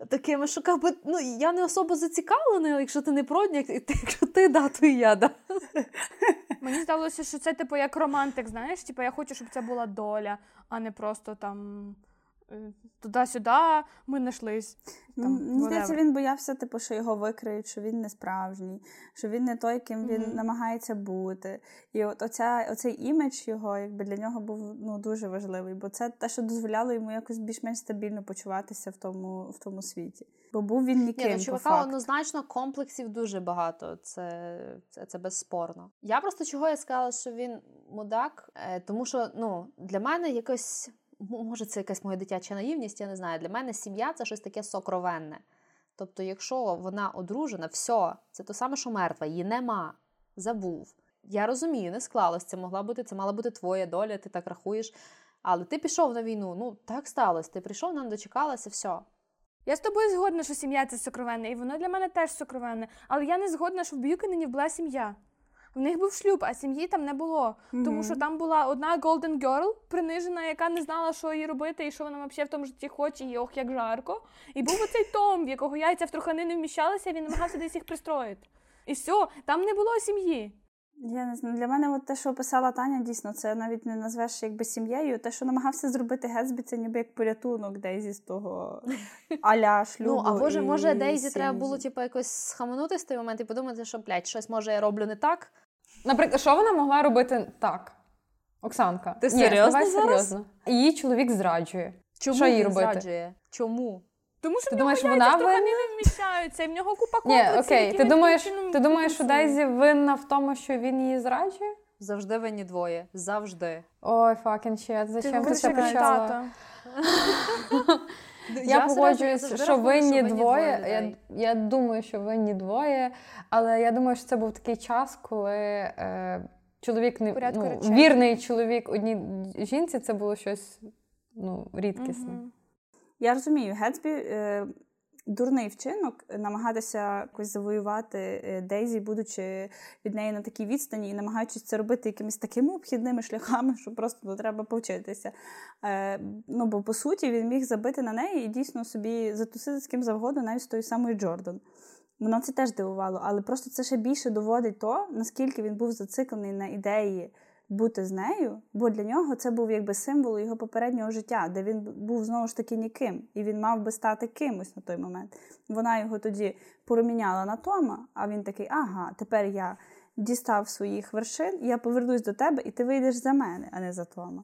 такими шукав, би, ну я не особо зацікавлений, якщо ти не продняк, і ти- якщо ти да, то і я да. Мені здалося, що це типу як романтик, знаєш, типу я хочу, щоб це була доля, а не просто там туди-сюди ми знайшлись. Ну, Мені здається, він боявся, типу, що його викриють, що він не справжній, що він не той, ким він Мгм. намагається бути. І от оця, оцей імідж його якби для нього був ну, дуже важливий, бо це те, що дозволяло йому якось більш-менш стабільно почуватися в тому, в тому світі. Бо був він ніким. Ні, ну, по чувака факту. однозначно комплексів дуже багато. Це, це, це безспорно. Я просто чого я сказала, що він мудак, е, тому що ну, для мене якось, може, це якась моя дитяча наївність, я не знаю. Для мене сім'я це щось таке сокровенне. Тобто, якщо вона одружена, все, це то саме, що мертва, її нема, забув. Я розумію, не склалось, це могла бути, це мала бути твоя доля, ти так рахуєш. Але ти пішов на війну, ну так сталося. Ти прийшов, нам дочекалася, все. Я з тобою згодна, що сім'я це сокровенне, і воно для мене теж сокровенне. Але я не згодна, що в Б'юкенені була сім'я. В них був шлюб, а сім'ї там не було. Тому що там була одна Golden Girl, принижена, яка не знала, що їй робити і що вона взагалі в тому житті хоче, і ох, як жарко. І був оцей Том, в якого яйця в трухани не вміщалися, він намагався десь їх пристроїти. І все, там не було сім'ї. Я не знаю. Для мене от те, що описала Таня, дійсно, це навіть не назвеш якби сім'єю. Те, що намагався зробити Гетсбі, це ніби як порятунок Дейзі з того аля шлюбу. Ну, а може, і може Дейзі треба було типу, якось схаменутися в той момент і подумати, що блядь, щось може я роблю не так. Наприклад, що вона могла робити так? Оксанка. Ти серйозно давай зараз? серйозно. Її чоловік зраджує. Чому Що їй робити? зраджує? Чому? Тому що Ти в нього думаєш, яйця вона в винна? не вміщаються, і в нього купа Ні, окей. які Ти він думаєш, таким чином ти думаєш, що компенсує. Дейзі винна в тому, що він її зраджує? Завжди винні двоє. Завжди. Ой, fucking shit, зачем ти це почала? Я, погоджуюся, погоджуюсь, що винні винні двоє. Я, я думаю, що винні двоє, але я думаю, що це був такий час, коли е, чоловік не ну, речей. вірний чоловік одній жінці, це було щось ну, рідкісне. Угу. Я розумію, Гетсбі е, дурний вчинок намагатися якось завоювати е, Дейзі, будучи від неї на такій відстані і намагаючись це робити якимись такими обхідними шляхами, що просто ну, треба повчитися. Е, Ну, бо по суті він міг забити на неї і дійсно собі затусити з ким завгодно, навіть з тою самою Джордан. Мене це теж дивувало, але просто це ще більше доводить то, наскільки він був зациклений на ідеї бути з нею, бо для нього це був якби символ його попереднього життя, де він був знову ж таки ніким, і він мав би стати кимось на той момент. Вона його тоді проміняла на Тома, а він такий: ага, тепер я дістав своїх вершин, я повернусь до тебе, і ти вийдеш за мене, а не за Тома.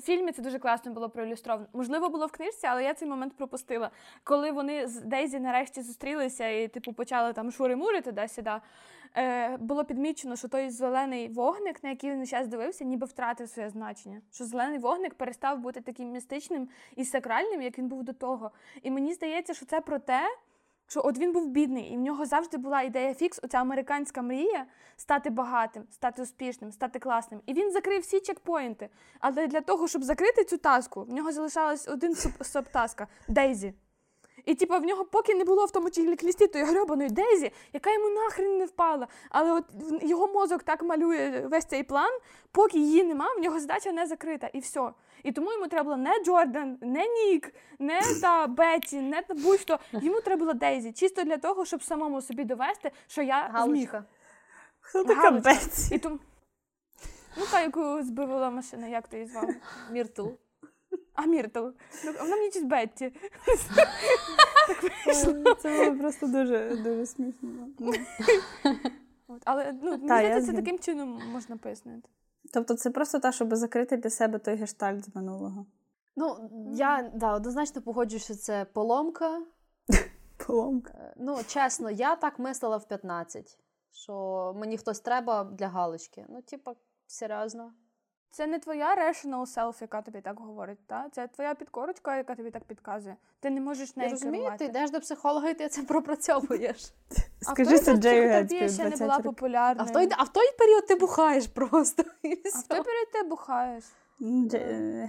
У фільмі це дуже класно було проілюстровано. Можливо, було в книжці, але я цей момент пропустила. Коли вони з Дейзі нарешті зустрілися і, типу, почали там шури-мури туди-сюди, е, було підмічено, що той зелений вогник, на який він зараз дивився, ніби втратив своє значення. Що зелений вогник перестав бути таким містичним і сакральним, як він був до того. І мені здається, що це про те, що от він був бідний, і в нього завжди була ідея фікс, оця американська мрія стати багатим, стати успішним, стати класним. І він закрив всі чекпоінти. Але для того, щоб закрити цю таску, в нього залишалась один субтаска Дейзі. І типу, в нього поки не було в тому чеклісті тої грьобаної Дейзі, яка йому нахрен не впала. Але от його мозок так малює весь цей план, поки її нема, в нього задача не закрита. І все. І тому йому треба було не Джордан, не Нік, не та Бетті, не та будь-що. Йому треба було Дейзі. Чисто для того, щоб самому собі довести, що я Галочка. зміг. Хто така Галочка. Бетсі? І тому... Ну, та, яку збивала машина, як ти її звав? Міртл. А Міртл. Ну, а вона мені щось Бетті. Це було просто дуже, дуже смішно. Ну. Але ну, мені Та, я здається, це таким чином можна пояснити. Тобто це просто та, щоб закрити для себе той гештальт з минулого. Ну, я да, однозначно погоджуюся, що це поломка. Поломка. Е, Ну, чесно, я так мислила в 15, що мені хтось треба для галочки. Ну, типа, серйозно. Це не твоя rational self, яка тобі так говорить, та? це твоя підкорочка, яка тобі так підказує. Ти не можеш нею розумію, керувати. ти йдеш до психолога і ти це пропрацьовуєш. Скажи це психотерапія Гетспі. ще не була популярною. А в той, а в той період ти бухаєш просто. А в той період ти бухаєш.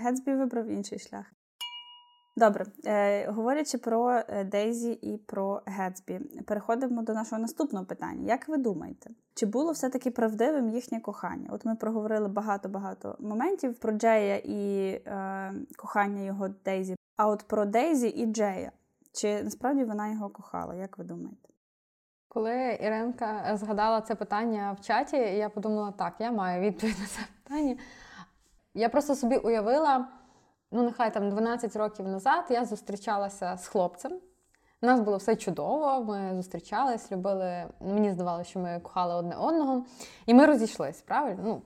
Гетсбі вибрав інший шлях. Добре, е, говорячи про е, Дейзі і про Гетсбі, переходимо до нашого наступного питання. Як ви думаєте, чи було все-таки правдивим їхнє кохання? От ми проговорили багато-багато моментів про Джея і е, кохання його Дейзі. А от про Дейзі і Джея. Чи насправді вона його кохала? Як ви думаєте? Коли Іринка згадала це питання в чаті, я подумала, так, я маю відповідь на це питання. Я просто собі уявила, ну нехай там 12 років назад я зустрічалася з хлопцем. У нас було все чудово, ми зустрічались, любили. Мені здавалося, що ми кохали одне одного, і ми розійшлись, правильно? Ну,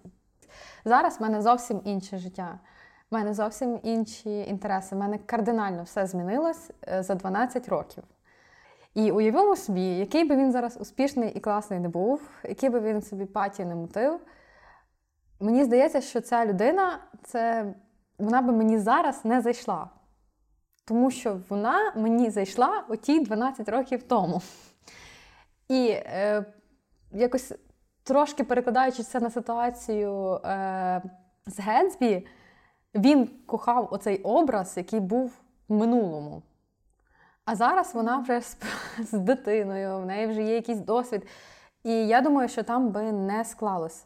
зараз в мене зовсім інше життя. В мене зовсім інші інтереси. В мене кардинально все змінилось е, за 12 років. І уявимо собі, який би він зараз успішний і класний не був, який би він собі паті не мутив. Мені здається, що ця людина, це вона би мені зараз не зайшла. Тому що вона мені зайшла оті 12 років тому. І е, якось трошки перекладаючи це на ситуацію е, з Гетсбі, він кохав оцей образ, який був в минулому. А зараз вона вже з, з дитиною, в неї вже є якийсь досвід. І я думаю, що там би не склалось.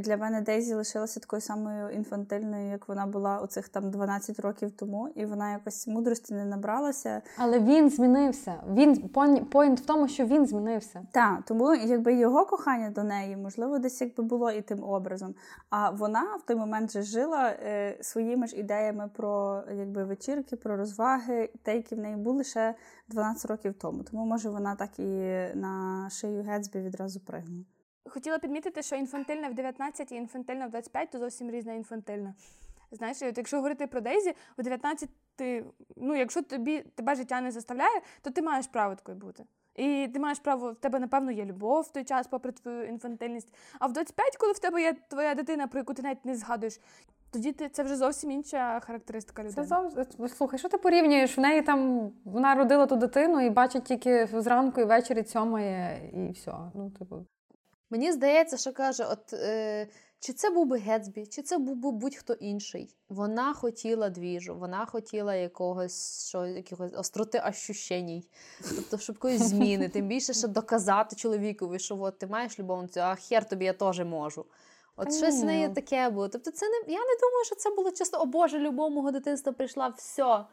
Для мене Дейзі лишилася такою самою інфантильною, як вона була оцих там 12 років тому, і вона якось мудрості не набралася. Але він змінився. Він поінт в тому, що він змінився. Так, тому якби його кохання до неї, можливо, десь якби було і тим образом. А вона в той момент вже жила е, своїми ж ідеями про якби вечірки, про розваги, те, які в неї були ще 12 років тому. Тому може вона так і на шию Гетсбі відразу пригнула. Хотіла підмітити, що інфантильна в 19 і інфантильна в 25 то зовсім різна інфантильна. Знаєш, от якщо говорити про Дейзі, в 19 ти, ну, якщо тобі тебе життя не заставляє, то ти маєш право такою бути. І ти маєш право, в тебе, напевно, є любов в той час, попри твою інфантильність. А в 25, коли в тебе є твоя дитина, про яку ти навіть не згадуєш, тоді ти це вже зовсім інша характеристика людини. Це зов... Слухай, що ти порівнюєш? В неї там вона родила ту дитину і бачить тільки зранку і ввечері цьомає, і все. Ну, типу. Мені здається, що каже, от е, чи це був би Гетсбі, чи це був би будь-хто інший. Вона хотіла двіжу, вона хотіла якогось що, якогось остроти ощущень, тобто, щоб якоїсь зміни, тим більше, щоб доказати чоловікові, що от ти маєш любовницю, а хер тобі я теж можу. От Та щось в неї таке було. Тобто, це не я не думаю, що це було чисто, о Боже, любов мого дитинства прийшла, все.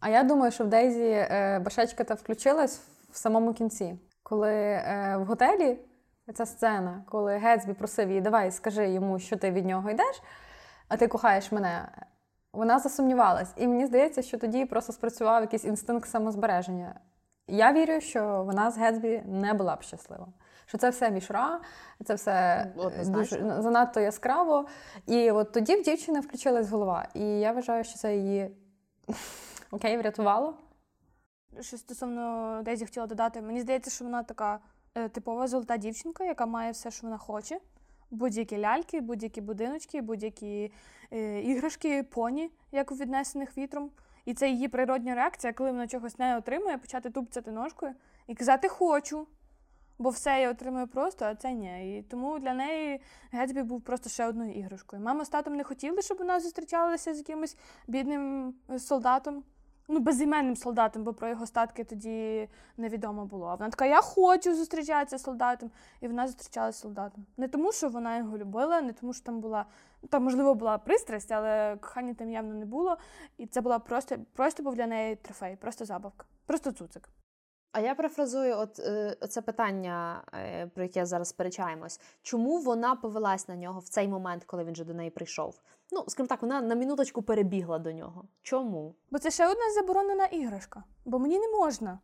А я думаю, що в Дейзі е, башечка та включилась в самому кінці, коли е, в готелі ця сцена, коли Гетсбі просив її, давай скажи йому, що ти від нього йдеш, а ти кохаєш мене. Вона засумнівалась. І мені здається, що тоді просто спрацював якийсь інстинкт самозбереження. Я вірю, що вона з Гетсбі не була б щаслива. Що це все мішра, це все е, дуже занадто яскраво. І от тоді в дівчини включилась голова. І я вважаю, що це її окей, врятувало. Що стосовно Дейзі хотіла додати, мені здається, що вона така типова золота дівчинка, яка має все, що вона хоче. Будь-які ляльки, будь-які будиночки, будь-які е, іграшки, поні, як у віднесених вітром. І це її природня реакція, коли вона чогось не отримує, почати тупцяти ножкою і казати хочу. Бо все я отримую просто, а це ні. І тому для неї Гетсбі був просто ще одною іграшкою. Мама з татом не хотіли, щоб вона зустрічалася з якимось бідним е, солдатом. Ну, безіменним солдатом, бо про його статки тоді невідомо було. А вона така, я хочу зустрічатися з солдатом. І вона зустрічалася з солдатом. Не тому, що вона його любила, не тому, що там була, там, можливо, була пристрасть, але кохання там явно не було. І це була просто, просто був для неї трофей, просто забавка, просто цуцик. А я перефразую от, е, це питання, е, про яке зараз сперечаємось. Чому вона повелась на нього в цей момент, коли він же до неї прийшов? Ну, скажімо так, вона на минуточку перебігла до нього. Чому? Бо це ще одна заборонена іграшка. Бо мені не можна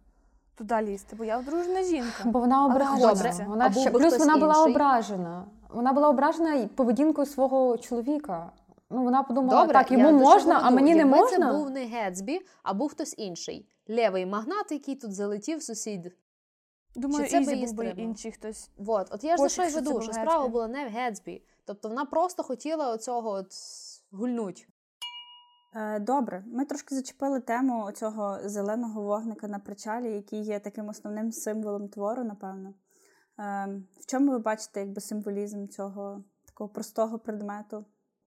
туди лізти, бо я одружена жінка. Бо вона ображена. Вона ще, плюс вона була інший? ображена. Вона була ображена поведінкою свого чоловіка. Ну, вона подумала, Добре, так, йому можна, а мені не Якби можна. Це був не Гетсбі, а був хтось інший. Левий магнат, який тут залетів сусід. Думаю, Чи це Ізі її був би інший хтось. Вот, от я ж за що й веду, що справа була не в Гетсбі. Тобто вона просто хотіла оцього от гульнуть. Е, Добре, ми трошки зачепили тему цього зеленого вогника на причалі, який є таким основним символом твору, напевно. Е, В чому ви бачите якби, символізм цього такого простого предмету?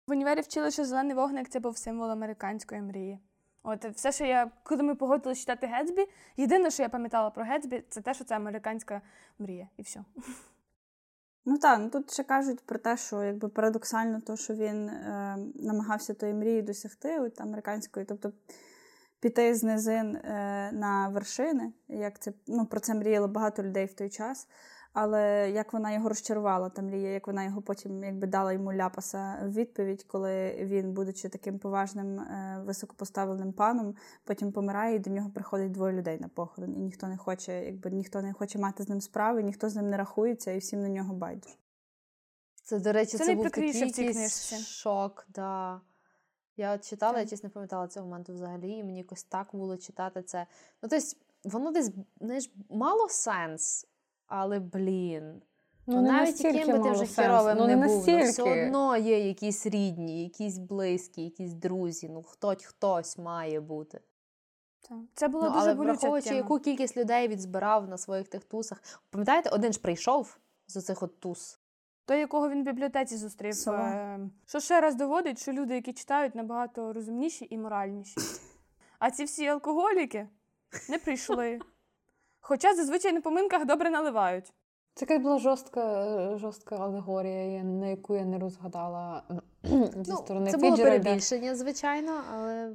В універі вчили, що зелений вогник це був символ американської мрії. От все, що я, коли ми погодилися читати Гетсбі, єдине, що я пам'ятала про Гетсбі, це те, що це американська мрія, і все. Ну так, ну тут ще кажуть про те, що якби парадоксально, то, що він е, намагався тої мрії досягти, от американської, тобто піти з низин е, на вершини, як це ну, про це мріяло багато людей в той час. Але як вона його розчарувала, та мрія, як вона його потім якби дала йому ляпаса в відповідь, коли він, будучи таким поважним, е, високопоставленим паном, потім помирає, і до нього приходить двоє людей на похорон, і ніхто не хоче, якби ніхто не хоче мати з ним справи, ніхто з ним не рахується, і всім на нього байдуже. Це, до речі, Це це, був такий в цій якийсь шок. Да. Я от читала, Так. я чесно не пам'ятала цього моменту взагалі, і мені якось так було читати це. Ну, тобто, воно десь знаєш, мало сенс, але блін. Ну, не навіть яким би ти вже херовим ну, не, не був, ну, все одно є якісь рідні, якісь близькі, якісь друзі. Ну, хтось хтось має бути. Так. Це була Ну, дуже але болюча враховуючи, тема. яку кількість людей він збирав на своїх тих тусах. Пам'ятаєте, один ж прийшов з оцих от тус. Той, якого він в бібліотеці зустрів. Сова. е, Що ще раз доводить, що люди, які читають, набагато розумніші і моральніші. А ці всі алкоголіки не прийшли. Хоча зазвичай на поминках добре наливають. Це якась була жорстка, е, жорстка алегорія, на яку я не розгадала зі сторони Ну, це було Фіджеральда. перебільшення, звичайно, але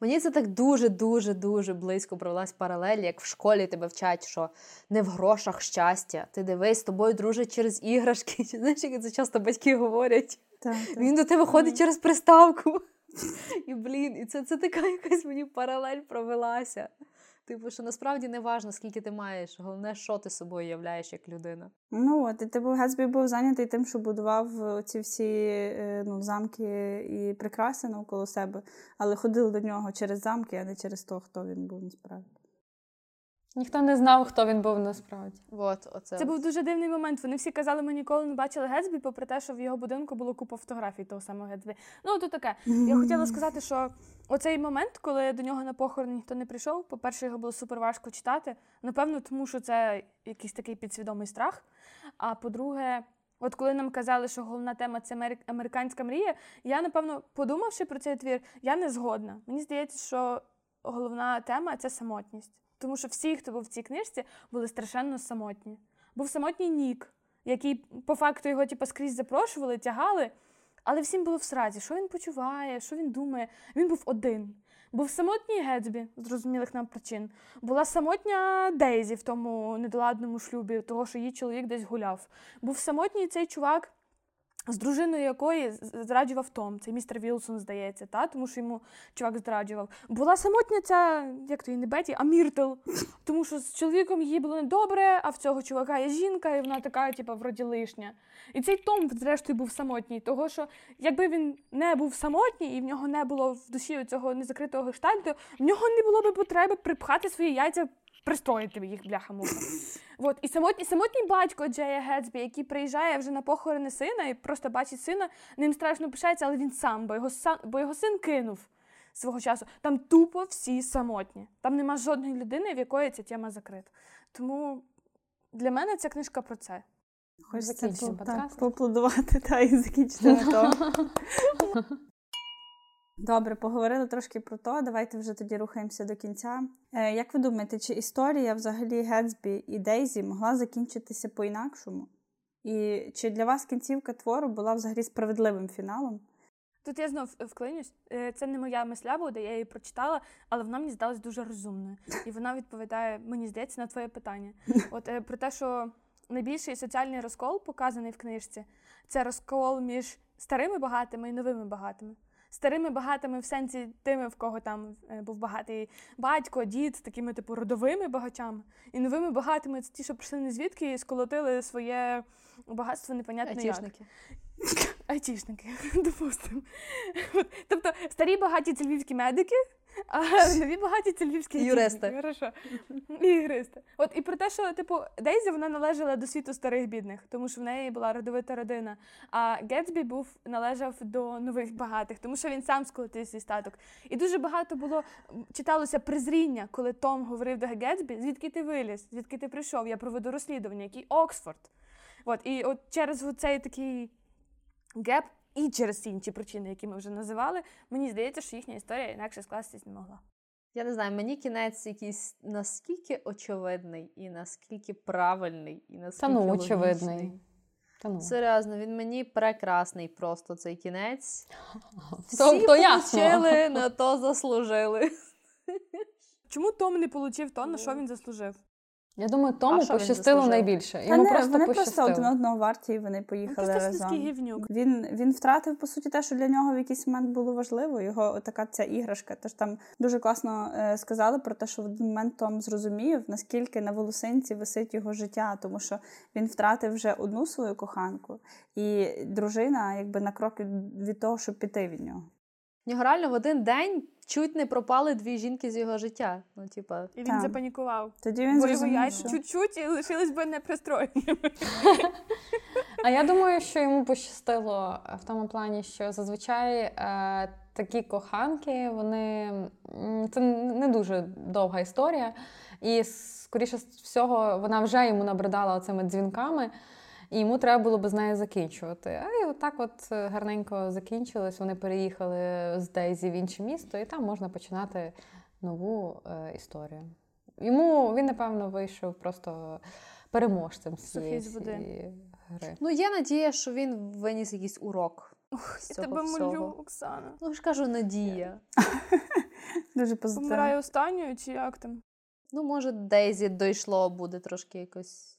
мені це так дуже-дуже дуже близько провелась паралель, як в школі тебе вчать, що не в грошах щастя. Ти дивись, з тобою дружать через іграшки. Знаєш, як це часто батьки говорять? Так, Він до тебе ходить через приставку. І блін, і це, це така якась мені паралель провелася. Типу, що насправді не важно, скільки ти маєш, головне, що ти собою являєш як людина. Ну от і типу Гетсбі був зайнятий тим, що будував ці всі е, ну, замки і прикраси навколо себе, але ходили до нього через замки, а не через того, хто він був насправді. Ніхто не знав, хто він був насправді. От, оце Це був дуже дивний момент. Вони всі казали, ми ніколи не бачили Гетсбі, попри те, що в його будинку було купа фотографій того самого Гетсбі. Ну, то таке. Я хотіла сказати, що оцей момент, коли до нього на похорон ніхто не прийшов, по-перше, його було супер важко читати. Напевно, тому що це якийсь такий підсвідомий страх. А по-друге, от коли нам казали, що головна тема це америк- американська мрія, я, напевно, подумавши про цей твір, я не згодна. Мені здається, що головна тема це самотність. Тому що всі, хто був в цій книжці, були страшенно самотні. Був самотній Нік, який по факту його типу, скрізь запрошували, тягали, але всім було в сразі, що він почуває, що він думає. Він був один. Був самотній Гетсбі, зрозумілих нам причин. Була самотня Дейзі в тому недоладному шлюбі, того, що її чоловік десь гуляв. Був самотній цей чувак, з дружиною якої зраджував Том. Це містер Вілсон, здається, та? тому що йому чувак зраджував. Була самотня ця, як то її не Беті, а Міртл. Тому що з чоловіком їй було недобре, а в цього чувака є жінка, і вона така, типу, вроді лишня. І цей Том, зрештою, був самотній, того що якби він не був самотній і в нього не було в душі цього незакритого гештальту, в нього не було би потреби припхати свої яйця, пристроїти їх бляха муха. От і самотній, самотній батько Джея Гетсбі, який приїжджає вже на похорони сина і просто бачить сина, ним страшно пишається, але він сам, бо його сам, бо його син кинув свого часу. Там тупо всі самотні. Там нема жодної людини, в якої ця тема закрита. Тому для мене ця книжка про це. Так, подкаст. поаплодувати та і закінчити на тому. Добре, поговорили трошки про то. Давайте вже тоді рухаємося до кінця. Е, як ви думаєте, чи історія взагалі Гетсбі і Дейзі могла закінчитися по-інакшому? І чи для вас кінцівка твору була взагалі справедливим фіналом? Тут я знов вклинюсь. Е, Це не моя мисля буде, я її прочитала, але вона мені здалась дуже розумною. І вона відповідає, мені здається, на твоє питання. От е, про те, що найбільший соціальний розкол показаний в книжці, це розкол між старими багатими і новими багатими. Старими багатими в сенсі тими, в кого там е, був багатий батько, дід, такими типу родовими багачами. І новими багатими це ті, що прийшли не звідки і сколотили своє багатство непонятне як. Айтішники. Допустимо. Тобто старі багаті це львівські медики, а нові багаті це львівські Юристи. Хорошо. І юристи. От і про те, що типу Дейзі вона належала до світу старих бідних, тому що в неї була родовита родина. А Гетсбі був належав до нових багатих, тому що він сам сколотив свій статок. І дуже багато було читалося презріння, коли Том говорив до Гетсбі, звідки ти виліз, звідки ти прийшов, я проведу розслідування, який Оксфорд. От, і от через цей такий геп і через інші причини, які ми вже називали, мені здається, що їхня історія інакше скластись не могла. Я не знаю, мені кінець якийсь наскільки очевидний, і наскільки правильний, і наскільки ну, логічний. очевидний. Та ну. Серйозно, він мені прекрасний просто цей кінець. Всі То- то ясно. на то заслужили. Чому Том не отримав то, на що він заслужив? Я думаю, тому пощастило найбільше. Йому не, просто вони просто один одного варті, і вони поїхали просто разом. гівнюк. Він, він втратив, по суті, те, що для нього в якийсь момент було важливо. Його така ця іграшка. Тож там дуже класно е, сказали про те, що в один момент Том зрозумів, наскільки на волосинці висить його життя, тому що він втратив вже одну свою коханку, і дружина, якби на крок від, від того, щоб піти від нього. В нього реально в один день чуть не пропали дві жінки з його життя. Ну, типа, І він Так. запанікував. Тоді він Бо його яйця чуть-чуть і лишились би непристроєними. А я думаю, що йому пощастило в тому плані, що зазвичай е, такі коханки, вони це не дуже довга історія, і скоріше всього вона вже йому набридала цими дзвінками. І йому треба було би з нею закінчувати. А і отак от е, гарненько закінчилось. Вони переїхали з Дейзі в інше місто, і там можна починати нову е, історію. Йому він, напевно, вийшов просто переможцем цієї гри. ну є надія, що він виніс якийсь урок. з Я тебе всього. молю, Оксана. Ну ж кажу, надія. Дуже позитивно. Помираю останньою чи як там? Ну, може, Дейзі дійшло, буде трошки якось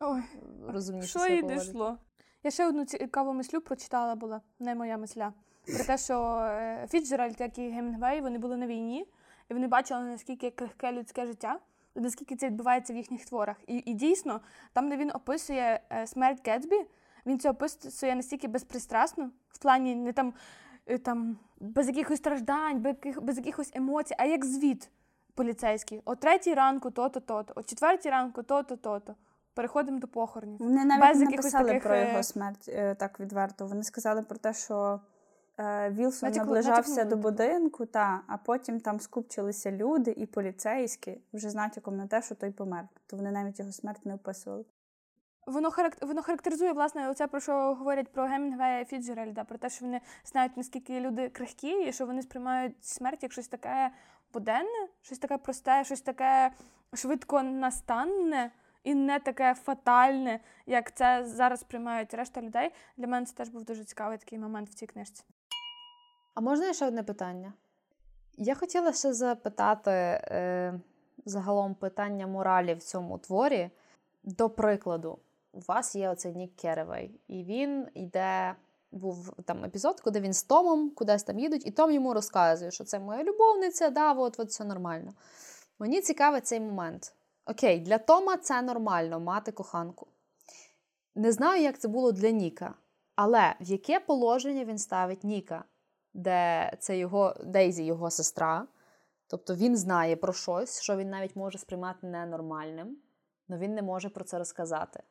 Ой, розумніше. що їй поводити. дійшло? Я ще одну цікаву мислю прочитала була, не моя мисля. Про те, що е, Фіцджеральд, як і Гемінгвей, вони були на війні, і вони бачили, наскільки крихке людське життя, і наскільки це відбувається в їхніх творах. І, і дійсно, там, де він описує е, смерть Гетсбі, він це описує настільки безпристрасно, в плані не там, е, там без якихось страждань, без, без якихось емоцій, а як звіт. поліцейський. О третій ранку то-то, то-то, о четвертій ранку то-то, то-то. Переходимо до похоронів. Вони навіть Без не написали таких, про е, його смерть е, так відверто. Вони сказали про те, що е, Вілсон Натякнули- наближався натякнули, до будинку, та, а потім там скупчилися люди і поліцейські вже з натяком на те, що той помер. Тобто вони навіть його смерть не описували. Воно харак- воно характеризує власне оце, про що говорять про Гемінгвея і Фіджеральда, про те, що вони знають, наскільки люди крихкі, і що вони сприймають смерть як щось таке буденне, щось таке просте, щось таке швидко настанне і не таке фатальне, як це зараз сприймають решта людей. Для мене це теж був дуже цікавий такий момент в цій книжці. А можна ще одне питання? Я хотіла ще запитати е, загалом питання моралі в цьому творі. До прикладу, у вас є оцей Нік Керевей, і він йде. Був там епізод, куди він з Томом кудись там їдуть, і Том йому розказує, що це моя любовниця, да, от, от все нормально. Мені цікавий цей момент. Окей, для Тома це нормально мати коханку. Не знаю, як це було для Ніка, але в яке положення він ставить Ніка, де це його Дейзі, його сестра. Тобто він знає про щось, що він навіть може сприймати ненормальним, але він не може про це розказати,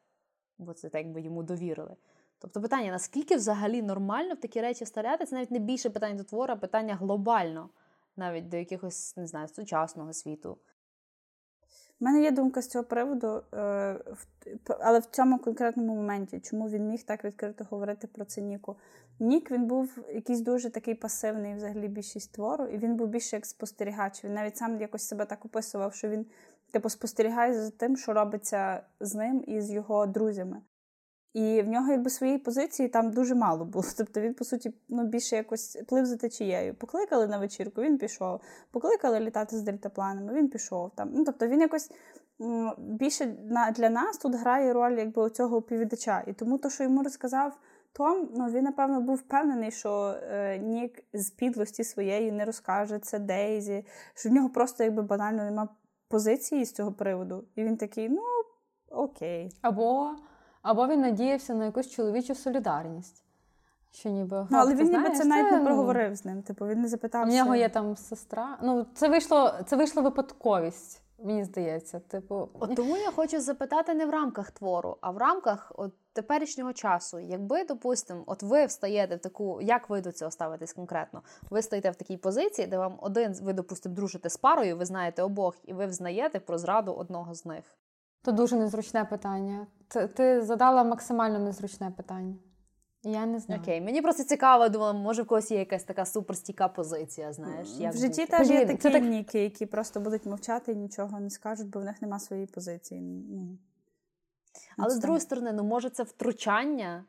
бо це так якби йому довірили. Тобто питання, наскільки взагалі нормально в такі речі вставляти, це навіть не більше питань до твора, а питання глобально, навіть до якогось, не знаю, сучасного світу. У мене є думка з цього приводу, е, але в цьому конкретному моменті, чому він міг так відкрито говорити про це Ніку. Нік він був якийсь дуже такий пасивний, взагалі більшість твору, і він був більше як спостерігач. Він навіть сам якось себе так описував, що він типу спостерігає за тим, що робиться з ним і з його друзями. І в нього якби своєї позиції там дуже мало було. Тобто він, по суті, ну, більше якось плив за течією. Покликали на вечірку, він пішов. Покликали літати з дельтапланами, він пішов там. Ну, тобто він якось більше для нас тут грає роль якби цього оповідача. І тому то, що йому розказав Том, ну він, напевно, був впевнений, що е, Нік з підлості своєї не розкаже це Дейзі, що в нього просто якби банально нема позиції з цього приводу. І він такий, ну окей. Або, або він надіявся на якусь чоловічу солідарність. Що ніби, Ну, але він ніби це навіть не ну, проговорив з ним. Типу, він не запитав. У нього є там сестра. Ну, це вийшло, це вийшла випадковість, мені здається. Типу, От тому я хочу запитати не в рамках твору, а в рамках от теперішнього часу. Якби, допустимо, от ви встаєте в таку, як ви до цього ставитесь конкретно? Ви стоїте в такій позиції, де вам один, ви, допустимо, дружите з парою, ви знаєте обох, і ви взнаєте про зраду одного з них. То дуже незручне питання. Ти, ти задала максимально незручне питання. Я не знаю. Окей, мені просто цікаво, думала, може в когось є якась така суперстійка позиція, знаєш. Як в житті бути. теж є такі це так- ніки, які просто будуть мовчати і нічого не скажуть, бо в них нема своєї позиції. Ну, Але з другої сторони, ну може це втручання.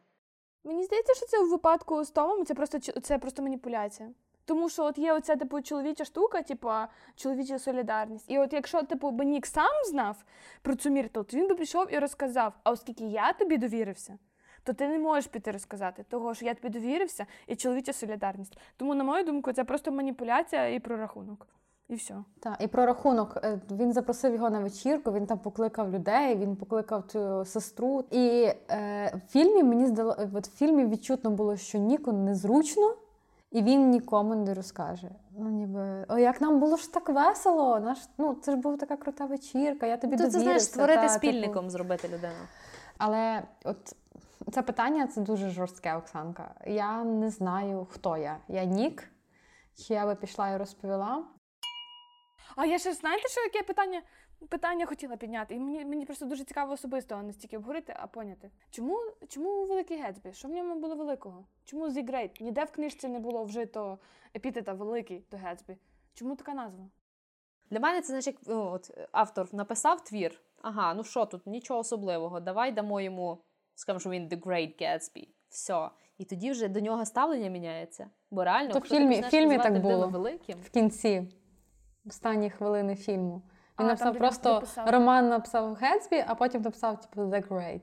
Мені здається, що це в випадку з Томом це просто це просто маніпуляція. Тому що от є оця типу чоловіча штука, типу чоловіча солідарність. І от якщо типу Бенік сам знав про цю Міртл, то він би прийшов і розказав. А оскільки я тобі довірився, то ти не можеш піти розказати, того що я тобі довірився і чоловіча солідарність. Тому, на мою думку, це просто маніпуляція і прорахунок. І все. Так, і про рахунок. Е, Він запросив його на вечірку, він там покликав людей, він покликав цю сестру. І е, в фільмі мені здало, е, от в фільмі відчутно було, що Ніку незручно, і він нікому не розкаже. Ну, ніби, о, як нам було ж так весело. Наш, ну, це ж була така крута вечірка, я тобі То це знаєш, створити та, спільником, типу. зробити людину. Але от це питання це дуже жорстке, Оксанка. Я не знаю, хто я. Я Нік. Чи я би пішла і розповіла? А я ще знаєте, що яке питання? Питання хотіла підняти, і мені, мені просто дуже цікаво особисто а не стільки обговорити, а поняти. Чому, чому великий Гетсбі? Що в ньому було великого? Чому The Great? Ніде в книжці не було вжито епітета великий до Гетсбі. Чому така назва? Для мене це знаєш, як ну, от, автор написав твір. Ага, ну що тут, нічого особливого. Давай дамо йому, скажемо, що він The Great Gatsby. Все. І тоді вже до нього ставлення міняється. Бо реально, То в фільмі- фільмі так було. великим. в кінці, в останні хвилини фільму. Він А, написав там, просто дописав. роман написав Гетсбі, а потім написав типу The Great.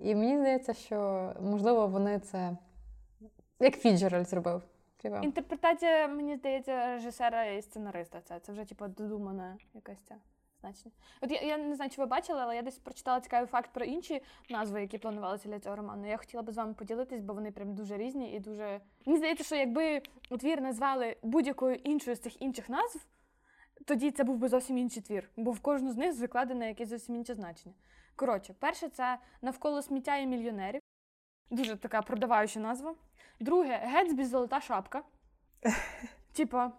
І мені здається, що можливо вони це як Фіджеральд зробив. Типу. Інтерпретація, мені здається, режисера і сценариста. Це, це вже типу додумана якась ця значення. От я, я не знаю, чи ви бачили, але я десь прочитала цікавий факт про інші назви, які планувалися для цього роману. Я хотіла би з вами поділитись, бо вони прям дуже різні і дуже. Мені здається, що якби твір назвали будь-якою іншою з цих інших назв, тоді це був би зовсім інший твір, бо в кожну з них закладене якесь зовсім інше значення. Коротше, перше, це навколо сміття і мільйонерів. Дуже така продаваюча назва. Друге, Гетсбі золота шапка. Типа.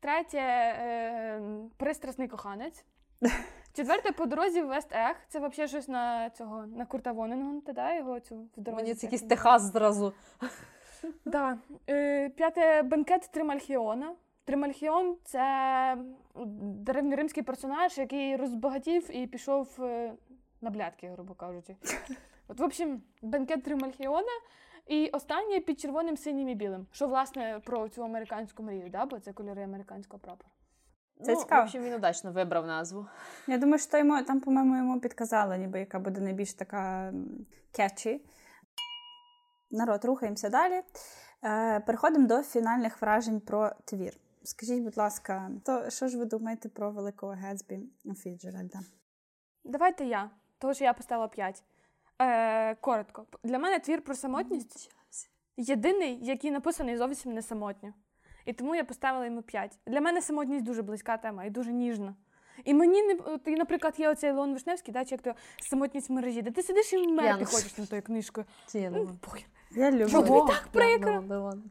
Третє е, пристрасний коханець. Четверте по дорозі в Вест Ег. Це взагалі щось на цього на Курта Воненгонта, да, його цю в дорозі. Мені це якийсь Техас зразу. Да. Е, п'яте бенкет Тримальхіона. Тримальхіон це древньоримський персонаж, який розбагатів і пішов е, на блядки, грубо кажучи. От, в общем, бенкет Тримальхіона. І останнє під червоним, синім і білим. Що, власне, про цю американську мрію, да? бо це кольори американського прапора. Це ну, цікаво. В общем, він удачно вибрав назву. Я думаю, що йому там, по-моєму, йому підказали, ніби яка буде найбільш така кетчі. Народ, рухаємося далі. Е, переходимо до фінальних вражень про твір. Скажіть, будь ласка, то що ж ви думаєте про великого Гетсбі Фіджеральда? Давайте я, того що я поставила 5. Е, коротко. Для мене твір про самотність єдиний, який написаний зовсім не самотньо. І тому я поставила йому 5. Для мене самотність дуже близька тема і дуже ніжна. І мені не і, наприклад, є оцей Леон Вишневський, да, чи як то самотність в мережі, де ти сидиш і мерти Янус. ходиш над тою книжкою. Ну, похер. Я люблю. Чого? Тобі так прикро.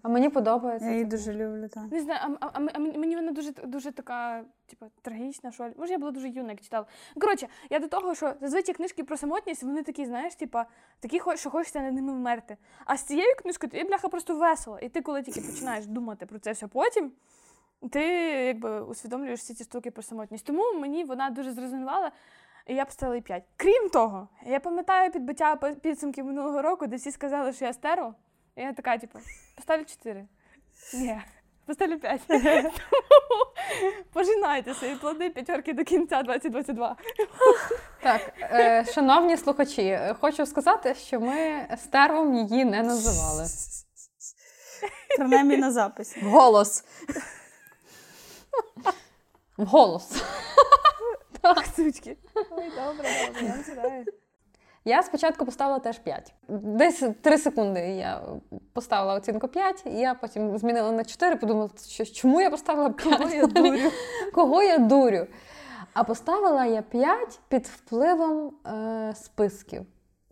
А мені подобається. Я її дуже люблю. Так. Не знаю, а, а, а мені мені вона дуже, дуже така, типу, трагічна, що ли. Може, я була дуже юна, як читала. Коротше, я до того, що зазвичай книжки про самотність, вони такі, знаєш, типа, такі, що хочеться над ними вмерти. А з цією книжкою тобі бляха просто весело. І ти, коли тільки починаєш думати про це все потім, ти якби усвідомлюєш всі ці штуки про самотність. Тому мені вона дуже зрезонувала. І я поставила їй 5. Крім того, я пам'ятаю підбиття підсумків минулого року, де всі сказали, що я стеро. І я така, типу, поставлю 4. Ні, поставлю 5. Тому пожинайте свої плоди п'ятерки до кінця 2022. Так, е, шановні слухачі, е, хочу сказати, що ми стервом її не називали. Принаймні на записі. Голос. Вголос. Так, сучки. Ой, добре, добре, я насідаю. Я спочатку поставила теж 5. Десь 3 секунди я поставила оцінку 5, і я потім змінила на 4, подумала, що чому я поставила 5? Кого я дурю? Кого я дурю? А поставила я 5 під впливом е, списків.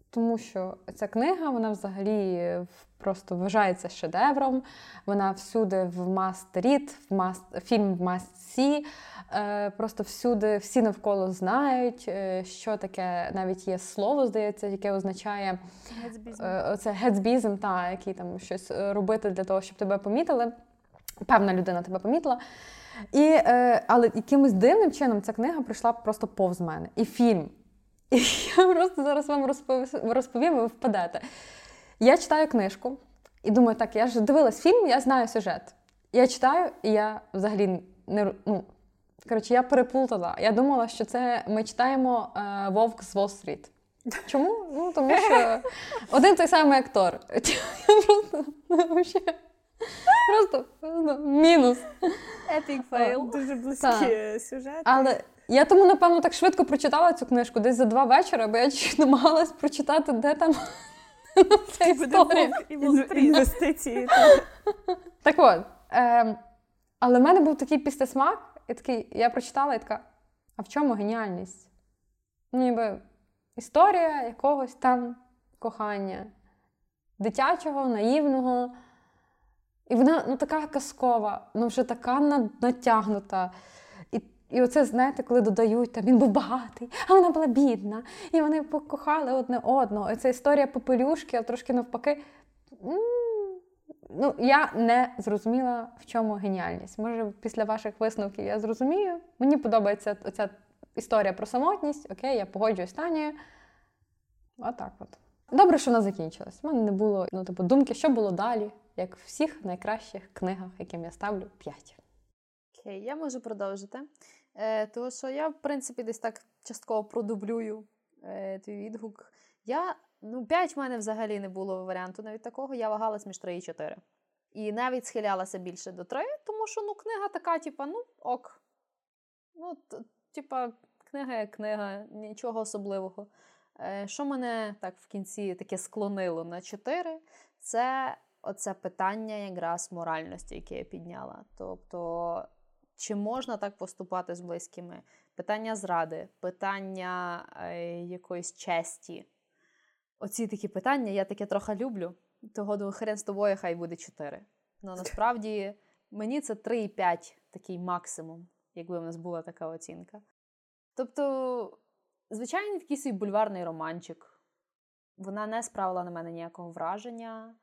Тому що ця книга, вона взагалі просто вважається шедевром. Вона всюди в read, в must, фільм в. Е, просто всюди всі навколо знають, е, що таке навіть є слово, здається, яке означає е, оце гетсбізм, та, який там щось е, робити для того, щоб тебе помітили. Певна людина тебе помітила. І, е, але якимось дивним чином ця книга прийшла просто повз мене. І фільм. І я просто зараз вам розповім, і ви впадете. Я читаю книжку і думаю, так, я ж дивилась фільм, я знаю сюжет. Я читаю, і я взагалі не ну, коротше, я переплутала. Я думала, що це ми читаємо е, Вовк з Уолл-стріт. Чому? Ну, тому що один той самий актор. Я просто, просто ну, мінус. Epic О, Дуже близькі сюжети. Але я тому, напевно, так швидко прочитала цю книжку десь за два вечора, бо я намагалась прочитати, де там ця історія. Інвестиції. Так от, е, але в мене був такий пістесмак, і такий, я прочитала і така, а в чому геніальність? Ну, ніби історія якогось там кохання, дитячого, наївного. І вона ну, така казкова, ну вже така натягнута. І, і оце, знаєте, коли додають, там він був багатий, а вона була бідна, і вони покохали одне одного. І це історія попелюшки, а трошки навпаки. Ну, я не зрозуміла, в чому геніальність. Може, після ваших висновків я зрозумію. Мені подобається оця історія про самотність. Окей, я погоджуюсь з Танією. Отак от. Добре, що вона закінчилась. У мене не було ну, типу, думки, що було далі, як в всіх найкращих книгах, яким я ставлю 5. Окей, я можу продовжити. Е, тому що я, в принципі, десь так частково продублюю е, твій відгук. Я, ну, 5 в мене взагалі не було варіанту навіть такого. Я вагалась між 3 і 4. І навіть схилялася більше до 3, тому що ну, книга така, типа, ну, ок. Ну, типа, книга як книга, нічого особливого. Е, що мене так в кінці таке склонило на 4, це оце питання якраз моральності, яке я підняла. Тобто чи можна так поступати з близькими, питання зради, питання е, якоїсь честі. Оці такі питання я таке трохи люблю. Того думаю, хрен з тобою, хай буде 4. Ну насправді мені це 3,5 такий максимум, якби в нас була така оцінка. Тобто, звичайний такий свій бульварний романчик. Вона не справила на мене ніякого враження.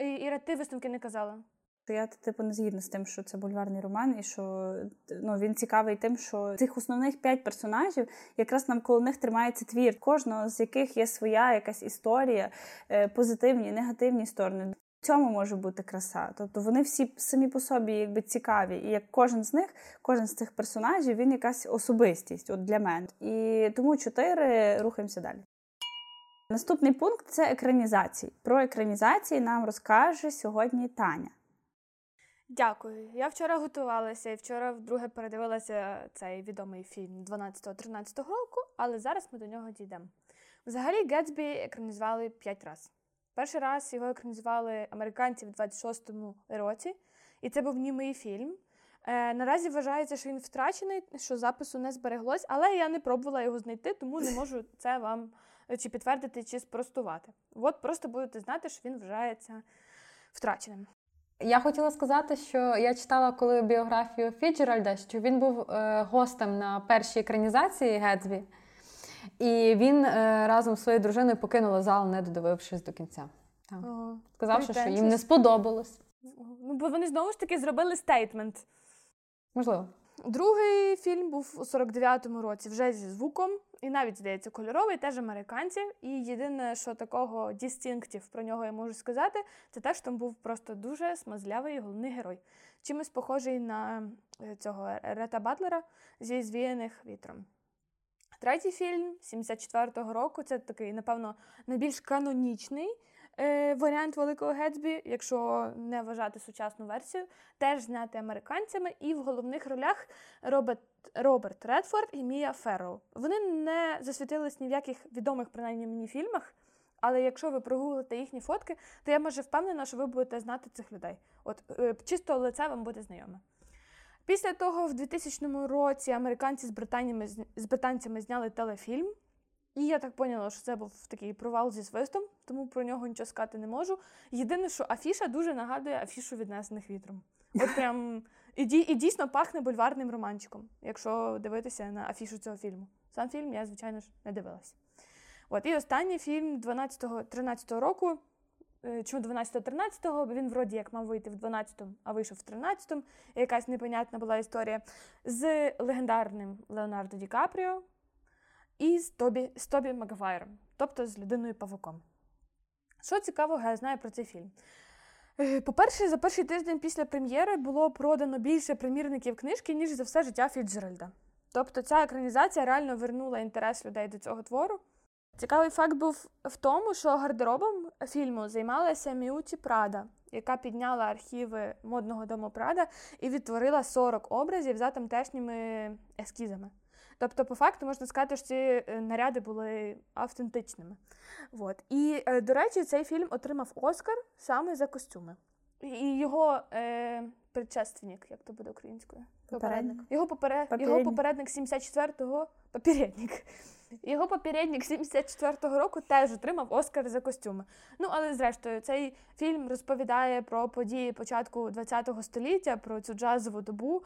І, Іра, ти висновки не казала. Я типу не згідна з тим, що це бульварний роман, і що ну він цікавий тим, що цих основних п'ять персонажів якраз навколо них тримається твір, кожного з яких є своя якась історія, е, позитивні, негативні сторони. В цьому може бути краса. Тобто вони всі самі по собі якби цікаві. І як кожен з них, кожен з цих персонажів, він якась особистість от для мене. І тому чотири рухаємося далі. Наступний пункт це екранізації. Про екранізації нам розкаже сьогодні Таня. Дякую. Я вчора готувалася і вчора вдруге передивилася цей відомий фільм 12-13 року, але зараз ми до нього дійдемо. Взагалі, Гетсбі екранізували п'ять разів. Перший раз його екранізували американці в 26-му році, і це був німий фільм. Е, Наразі вважається, що він втрачений, що запису не збереглось, але я не пробувала його знайти, тому не можу це вам чи підтвердити, чи спростувати. От просто будете знати, що він вважається втраченим. Я хотіла сказати, що я читала коли біографію Фіджеральда, що він був е, гостем на першій екранізації Гетсбі, і він е, разом з своєю дружиною покинули зал, не додивившись до кінця. Так. Ага. Сказавши, що їм не сподобалось. Ну, бо вони знову ж таки зробили стейтмент. Можливо. Другий фільм був у 49-му році вже зі звуком, і навіть, здається, кольоровий, теж американці. І єдине, що такого дістінктів про нього я можу сказати, це те, що там був просто дуже смазлявий головний герой. Чимось похожий на е, цього Рета Батлера зі звіяних вітром. Третій фільм 74-го року це такий, напевно, найбільш канонічний е, варіант Великого Гетсбі, якщо не вважати сучасну версію, теж знятий американцями, і в головних ролях Роберт, Роберт Редфорд і Мія Ферроу. Вони не засвітились ні в яких відомих, принаймні мені, фільмах. Але якщо ви прогуглите їхні фотки, то я може впевнена, що ви будете знати цих людей. От е, чисто лице вам буде знайоме. Після того, в 2000 році американці з британцями, з британцями зняли телефільм. І я так поняла, що це був такий провал зі свистом, тому про нього нічого сказати не можу. Єдине, що афіша дуже нагадує афішу віднесених вітром. От прям і, дій- і дійсно пахне бульварним романчиком, якщо дивитися на афішу цього фільму. Сам фільм я, звичайно ж, не дивилася. От, і останній фільм 12-13 року. Е, Чому 12-13-го? Бо він вроді як мав вийти в 12-му, а вийшов в 13-му. Якась непонятна була історія з легендарним Леонардо Ді Капріо і з Тобі, з Тобі Макгвайром, тобто з людиною павуком. Що цікавого я знаю про цей фільм? Е, По-перше, за перший тиждень після прем'єри було продано більше примірників книжки, ніж за все життя Фіцджеральда. Тобто ця екранізація реально вернула інтерес людей до цього твору. Цікавий факт був в тому, що гардеробом фільму займалася Міуті Прада, яка підняла архіви модного дому Прада і відтворила 40 образів за тамтешніми ескізами. Тобто, по факту можна сказати, що ці е, наряди були автентичними. От. І, е, до речі, цей фільм отримав Оскар саме за костюми. І його е, предшественник, як то буде українською? Попередник. Його, попере... його Попередник. попередник 74-го попередник. Його попередник 74-го року теж отримав Оскар за костюми. Ну, але зрештою, цей фільм розповідає про події початку ХХ століття, про цю джазову добу.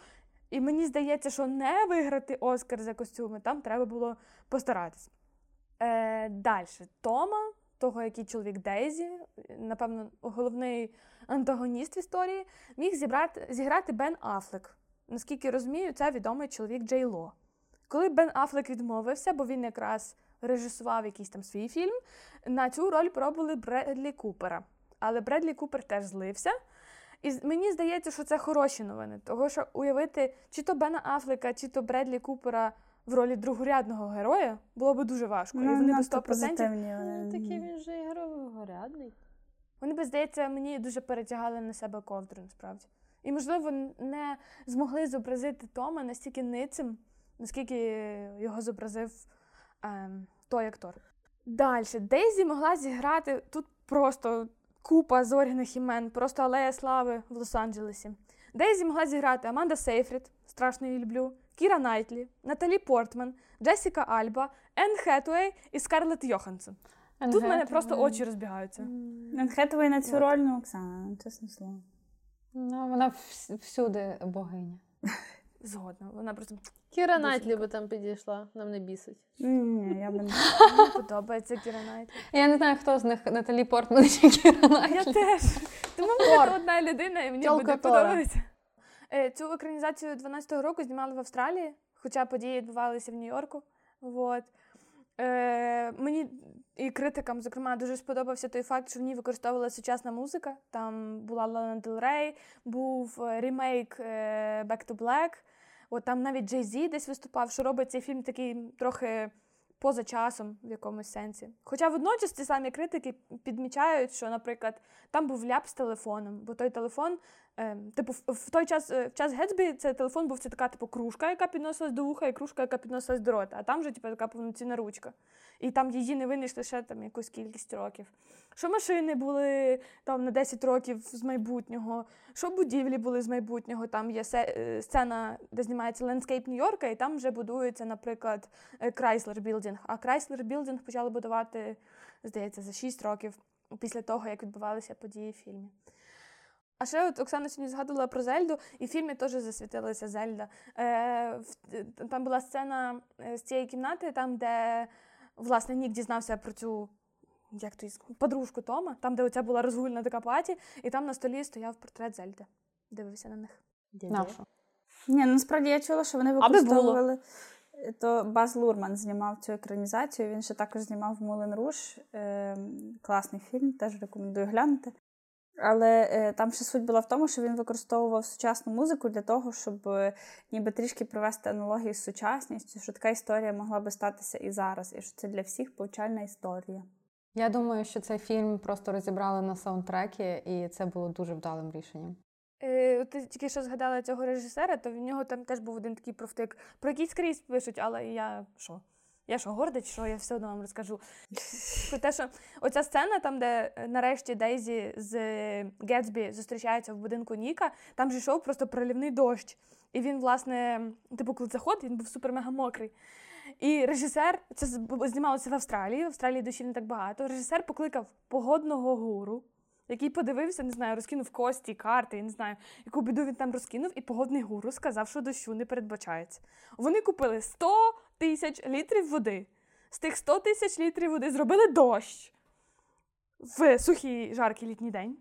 І мені здається, що не виграти Оскар за костюми, там треба було постаратись. Е, Далі. Тома, того, який чоловік Дейзі, напевно, головний антагоніст в історії, міг зібрати, зіграти Бен Афлек. Наскільки розумію, це відомий чоловік Джей Ло. Коли Бен Афлек відмовився, бо він якраз режисував якийсь там свій фільм, на цю роль пробували Бредлі Купера. Але Бредлі Купер теж злився. І мені здається, що це хороші новини, того що уявити чи то Бена Афлека, чи то Бредлі Купера в ролі другорядного героя було б дуже важко. і Ну, вони б 100%, позитивні. Ну, вони. такий він же ігрогорядний. вони б, здається, мені дуже перетягали на себе ковдру, насправді. І, можливо, не змогли зобразити Тома настільки ницим, наскільки його зобразив ем, той актор. Далі, Дейзі могла зіграти тут просто купа зоряних імен, просто алея слави в Лос-Анджелесі. Дейзі могла зіграти Аманда Сейфрід, страшно її люблю, Кіра Найтлі, Наталі Портман, Джесіка Альба, Енн Хетуей і Скарлетт Йоханссон. Тут в мене просто очі розбігаються. Хетевей на цю роль, ну, Оксана, чесне слово. Ну, вона всюди богиня. Згодна. Вона просто Кіра Найтлі би там підійшла, нам не бісить. Ні, я би не. мені подобається Кіра Найтлі. Я не знаю, хто з них Наталі Портман чи Кіра Найтлі. Я теж. Тому буде одна людина, і мені буде подобатися. Е, Цю екранізацію 12-го року знімали в Австралії, хоча події відбувалися в Нью-Йорку. Вот. Е, мені і критикам, зокрема, дуже сподобався той факт, що в ній використовувалася сучасна музика. Там була Лана Дел Рей, був е, ремейк е, Back to Black. От там навіть Jay Z десь виступав, що робить цей фільм такий трохи поза часом в якомусь сенсі. Хоча водночас ці самі критики підмічають, що, наприклад, там був ляп з телефоном, бо той телефон, типу, в, той час, е, в час Гетсбі, цей телефон був це така, типу, кружка, яка підносилась до вуха, і кружка, яка підносилась до рота. А там вже типу, така повноцінна ручка. І там її не винайшли ще там якусь кількість років. Що машини були там на 10 років з майбутнього, що будівлі були з майбутнього. Там є е, сцена, де знімається ландскейп Нью-Йорка, і там вже будується, наприклад, е, Chrysler Building. А Chrysler Building почали будувати, здається, за 6 років після того, як відбувалися події в фільмі. А ще от Оксана сьогодні згадувала про Зельду, і в фільмі теж засвітилася Зельда. Е, е, там була сцена е, з цієї кімнати, там, де власне Нік дізнався про цю як то подружку Тома, там, де оця була розгульна така паті, і там на столі стояв портрет Зельди. Дивився на них. Нашу. Ні, ну, насправді я чула, що вони використовували. То Баз Лурман знімав цю екранізацію. Він ще також знімав Мулен Руш. Е, класний фільм, теж рекомендую глянути. Але е, там ще суть була в тому, що він використовував сучасну музику для того, щоб е, ніби трішки провести аналогію з сучасністю, що така історія могла би статися і зараз, і що це для всіх повчальна історія. Я думаю, що цей фільм просто розібрали на саундтрекі, і це було дуже вдалим рішенням. Е, ти тільки що згадала цього режисера, то в нього там теж був один такий профтик, про який скрізь пишуть, але я що? Я що, горда, чи що, я все одно вам розкажу. Про те, що оця сцена, там, де е, нарешті Дейзі з Гетсбі зустрічаються в будинку Ніка, там же йшов просто проливний дощ. І він, власне, типу, коли заходить, він був супер-мега мокрий. І режисер, це знімалося в Австралії, в Австралії дощів не так багато. Режисер покликав погодного гуру, який подивився, не знаю, розкинув кості, карти, я не знаю, яку біду він там розкинув, і погодний гуру сказав, що дощу не передбачається. Вони купили 100 тисяч літрів води. З тих 100 тисяч літрів води зробили дощ в сухий жаркий літній день,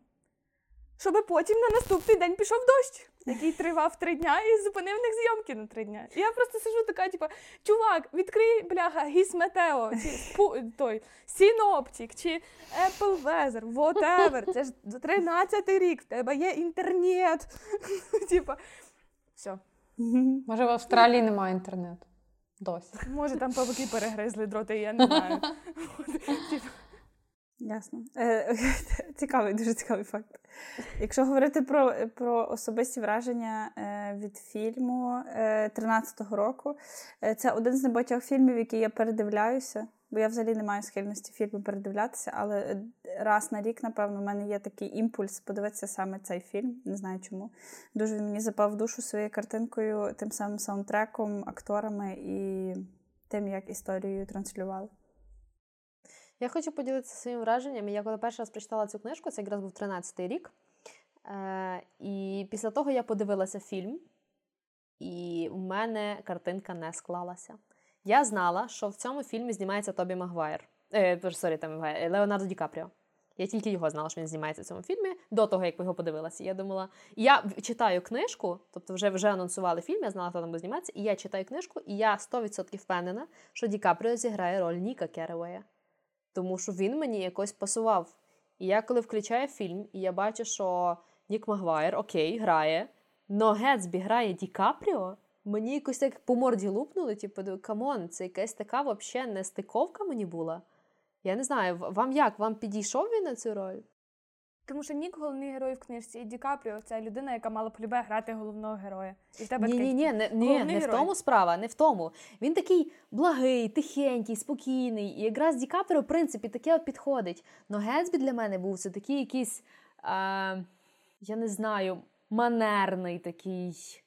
щоб потім на наступний день пішов дощ, який тривав три дня і зупинив в них зйомки на три дня. І я просто сижу така, типу, чувак, відкрий, бляха, Gismeteo, чи спу- той Sinoptik, чи Apple Weather, whatever. Це ж 13-й рік, в тебе є інтернет. Типа, все. Може, в Австралії немає інтернету. Досі. Може, там павуки перегризли дроти, я не знаю. Ясно. Е, цікавий, дуже цікавий факт. Якщо говорити про, про особисті враження е, від фільму е, 13-го року, е, це один з небагатьох фільмів, які я передивляюся, бо я взагалі не маю схильності фільми передивлятися, але раз на рік, напевно, в мене є такий імпульс подивитися саме цей фільм. Не знаю чому. Дуже він мені запав в душу своєю картинкою, тим самим саундтреком, акторами і тим, як історію транслювали. Я хочу поділитися своїм враженням. Я коли перший раз прочитала цю книжку, це якраз був 13-й рік. Е, і після того я подивилася фільм, і в мене картинка не склалася. Я знала, що в цьому фільмі знімається Тобі Магуайр. Е, sorry, там Магуайр, Леонардо Ді Капріо. Я тільки його знала, що він знімається в цьому фільмі до того, як його подивилася. Я думала, я читаю книжку, тобто вже вже анонсували фільм, я знала, хто там буде зніматися, і я читаю книжку, і я 100% впевнена, що Ді Капріо зіграє роль Ніка Керевея. Тому що він мені якось пасував. І я коли включаю фільм, і я бачу, що Нік Магуайр, окей, грає, но Гетсбі грає Ді Капріо, мені якось так по морді лупнули, типу, come on, це якась така взагалі нестиковка мені була. Я не знаю, вам як? Вам підійшов він на цю роль? Тому що Нік головний герой в книжці, і Ді Капріо це людина, яка мала б любе грати головного героя. І в тебе Ні, ні, ні, не, ні, не в тому справа, не в тому. Він такий благий, тихенький, спокійний. І якраз Ді Капріо, в принципі, таке підходить. Но Гетсбі для мене був це такий якийсь, а, я не знаю, манерний такий.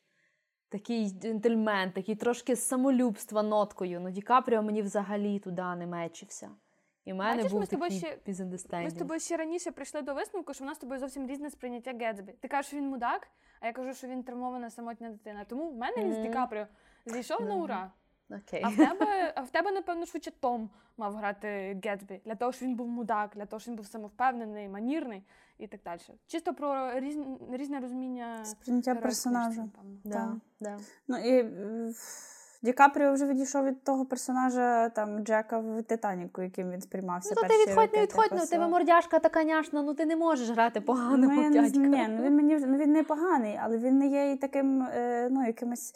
Такий джентльмен, такий трошки з самолюбства ноткою. Ну, Ді Капріо мені взагалі туди не мечився. І в мене Бачиш, був ми з тобою такий ще- Ми з тобою ще раніше прийшли до висновку, що в нас з тобою зовсім різне сприйняття Гетсбі. Ти кажеш, що він мудак, а я кажу, що він травмована самотня дитина. Тому в мене він з Мгм. Ді Капріо зійшов на Мгм. ура. Окей. А в тебе, а в тебе, напевно, швидше Том мав грати Гетсбі, для того, що він був мудак, для того, що він був самовпевнений, манірний і так далі. Чисто про різне, різне розуміння Сприйняття героїв персонажа. напевно. Да, да. Ну і е, Ді Капріо вже відійшов від того персонажа там Джека в Титаніку, яким він сприймався. Ну, то ти відходь, роки, не відходь, типу, ну тебе мордяшка така няшна, ну ти не можеш грати поганого Ну, дядька. Ні, ну він мені ну, він не поганий, але він не є і таким, е, ну, якимось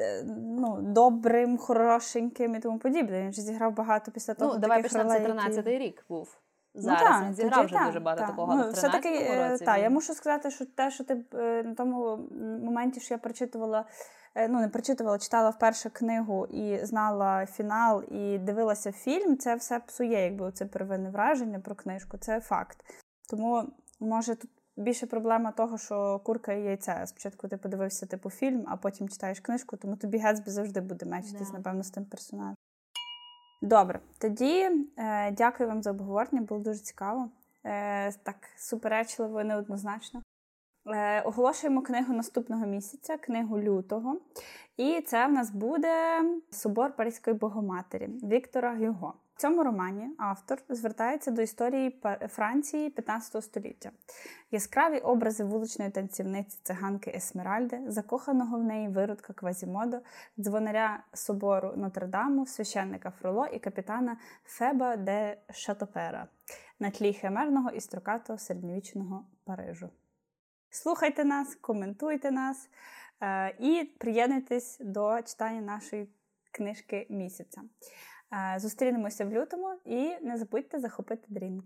е, ну, добрим, хорошеньким і тому подібне. Він же зіграв багато після того. Ну, давай почнемо, це ролей, які- 13-й рік був. Ну, та, він зіграв вже та, дуже багато та. такого, Ну, все-таки, 13-му е, році та, він- я мушу сказати, що те, що ти е, на тому моменті, що я прочитувала, е, ну не прочитувала, читала вперше книгу і знала фінал, і дивилася фільм, це все псує, якби це первинне враження про книжку, це факт. Тому може тут. Більше проблема того, що курка і яйце. Спочатку ти подивився типу фільм, а потім читаєш книжку, тому тобі Гетсбі завжди буде мечитись, Да. напевно, з тим персонажем. Добре, тоді е, дякую вам за обговорення, було дуже цікаво. Е, так суперечливо неоднозначно. Е, оголошуємо книгу наступного місяця, книгу лютого. І це в нас буде Собор Паризької Богоматері Віктора Гюго. В цьому романі автор звертається до історії Франції 15 століття. Яскраві образи вуличної танцівниці циганки Есмеральди, закоханого в неї виродка Квазімодо, дзвонаря собору Нотр-Даму, священника Фроло і капітана Феба де Шатопера на тлі химерного і строкатого середньовічного Парижу. Слухайте нас, коментуйте нас е, і приєднуйтесь до читання нашої книжки місяця. Зустрінемося в лютому і не забудьте захопити дрінк.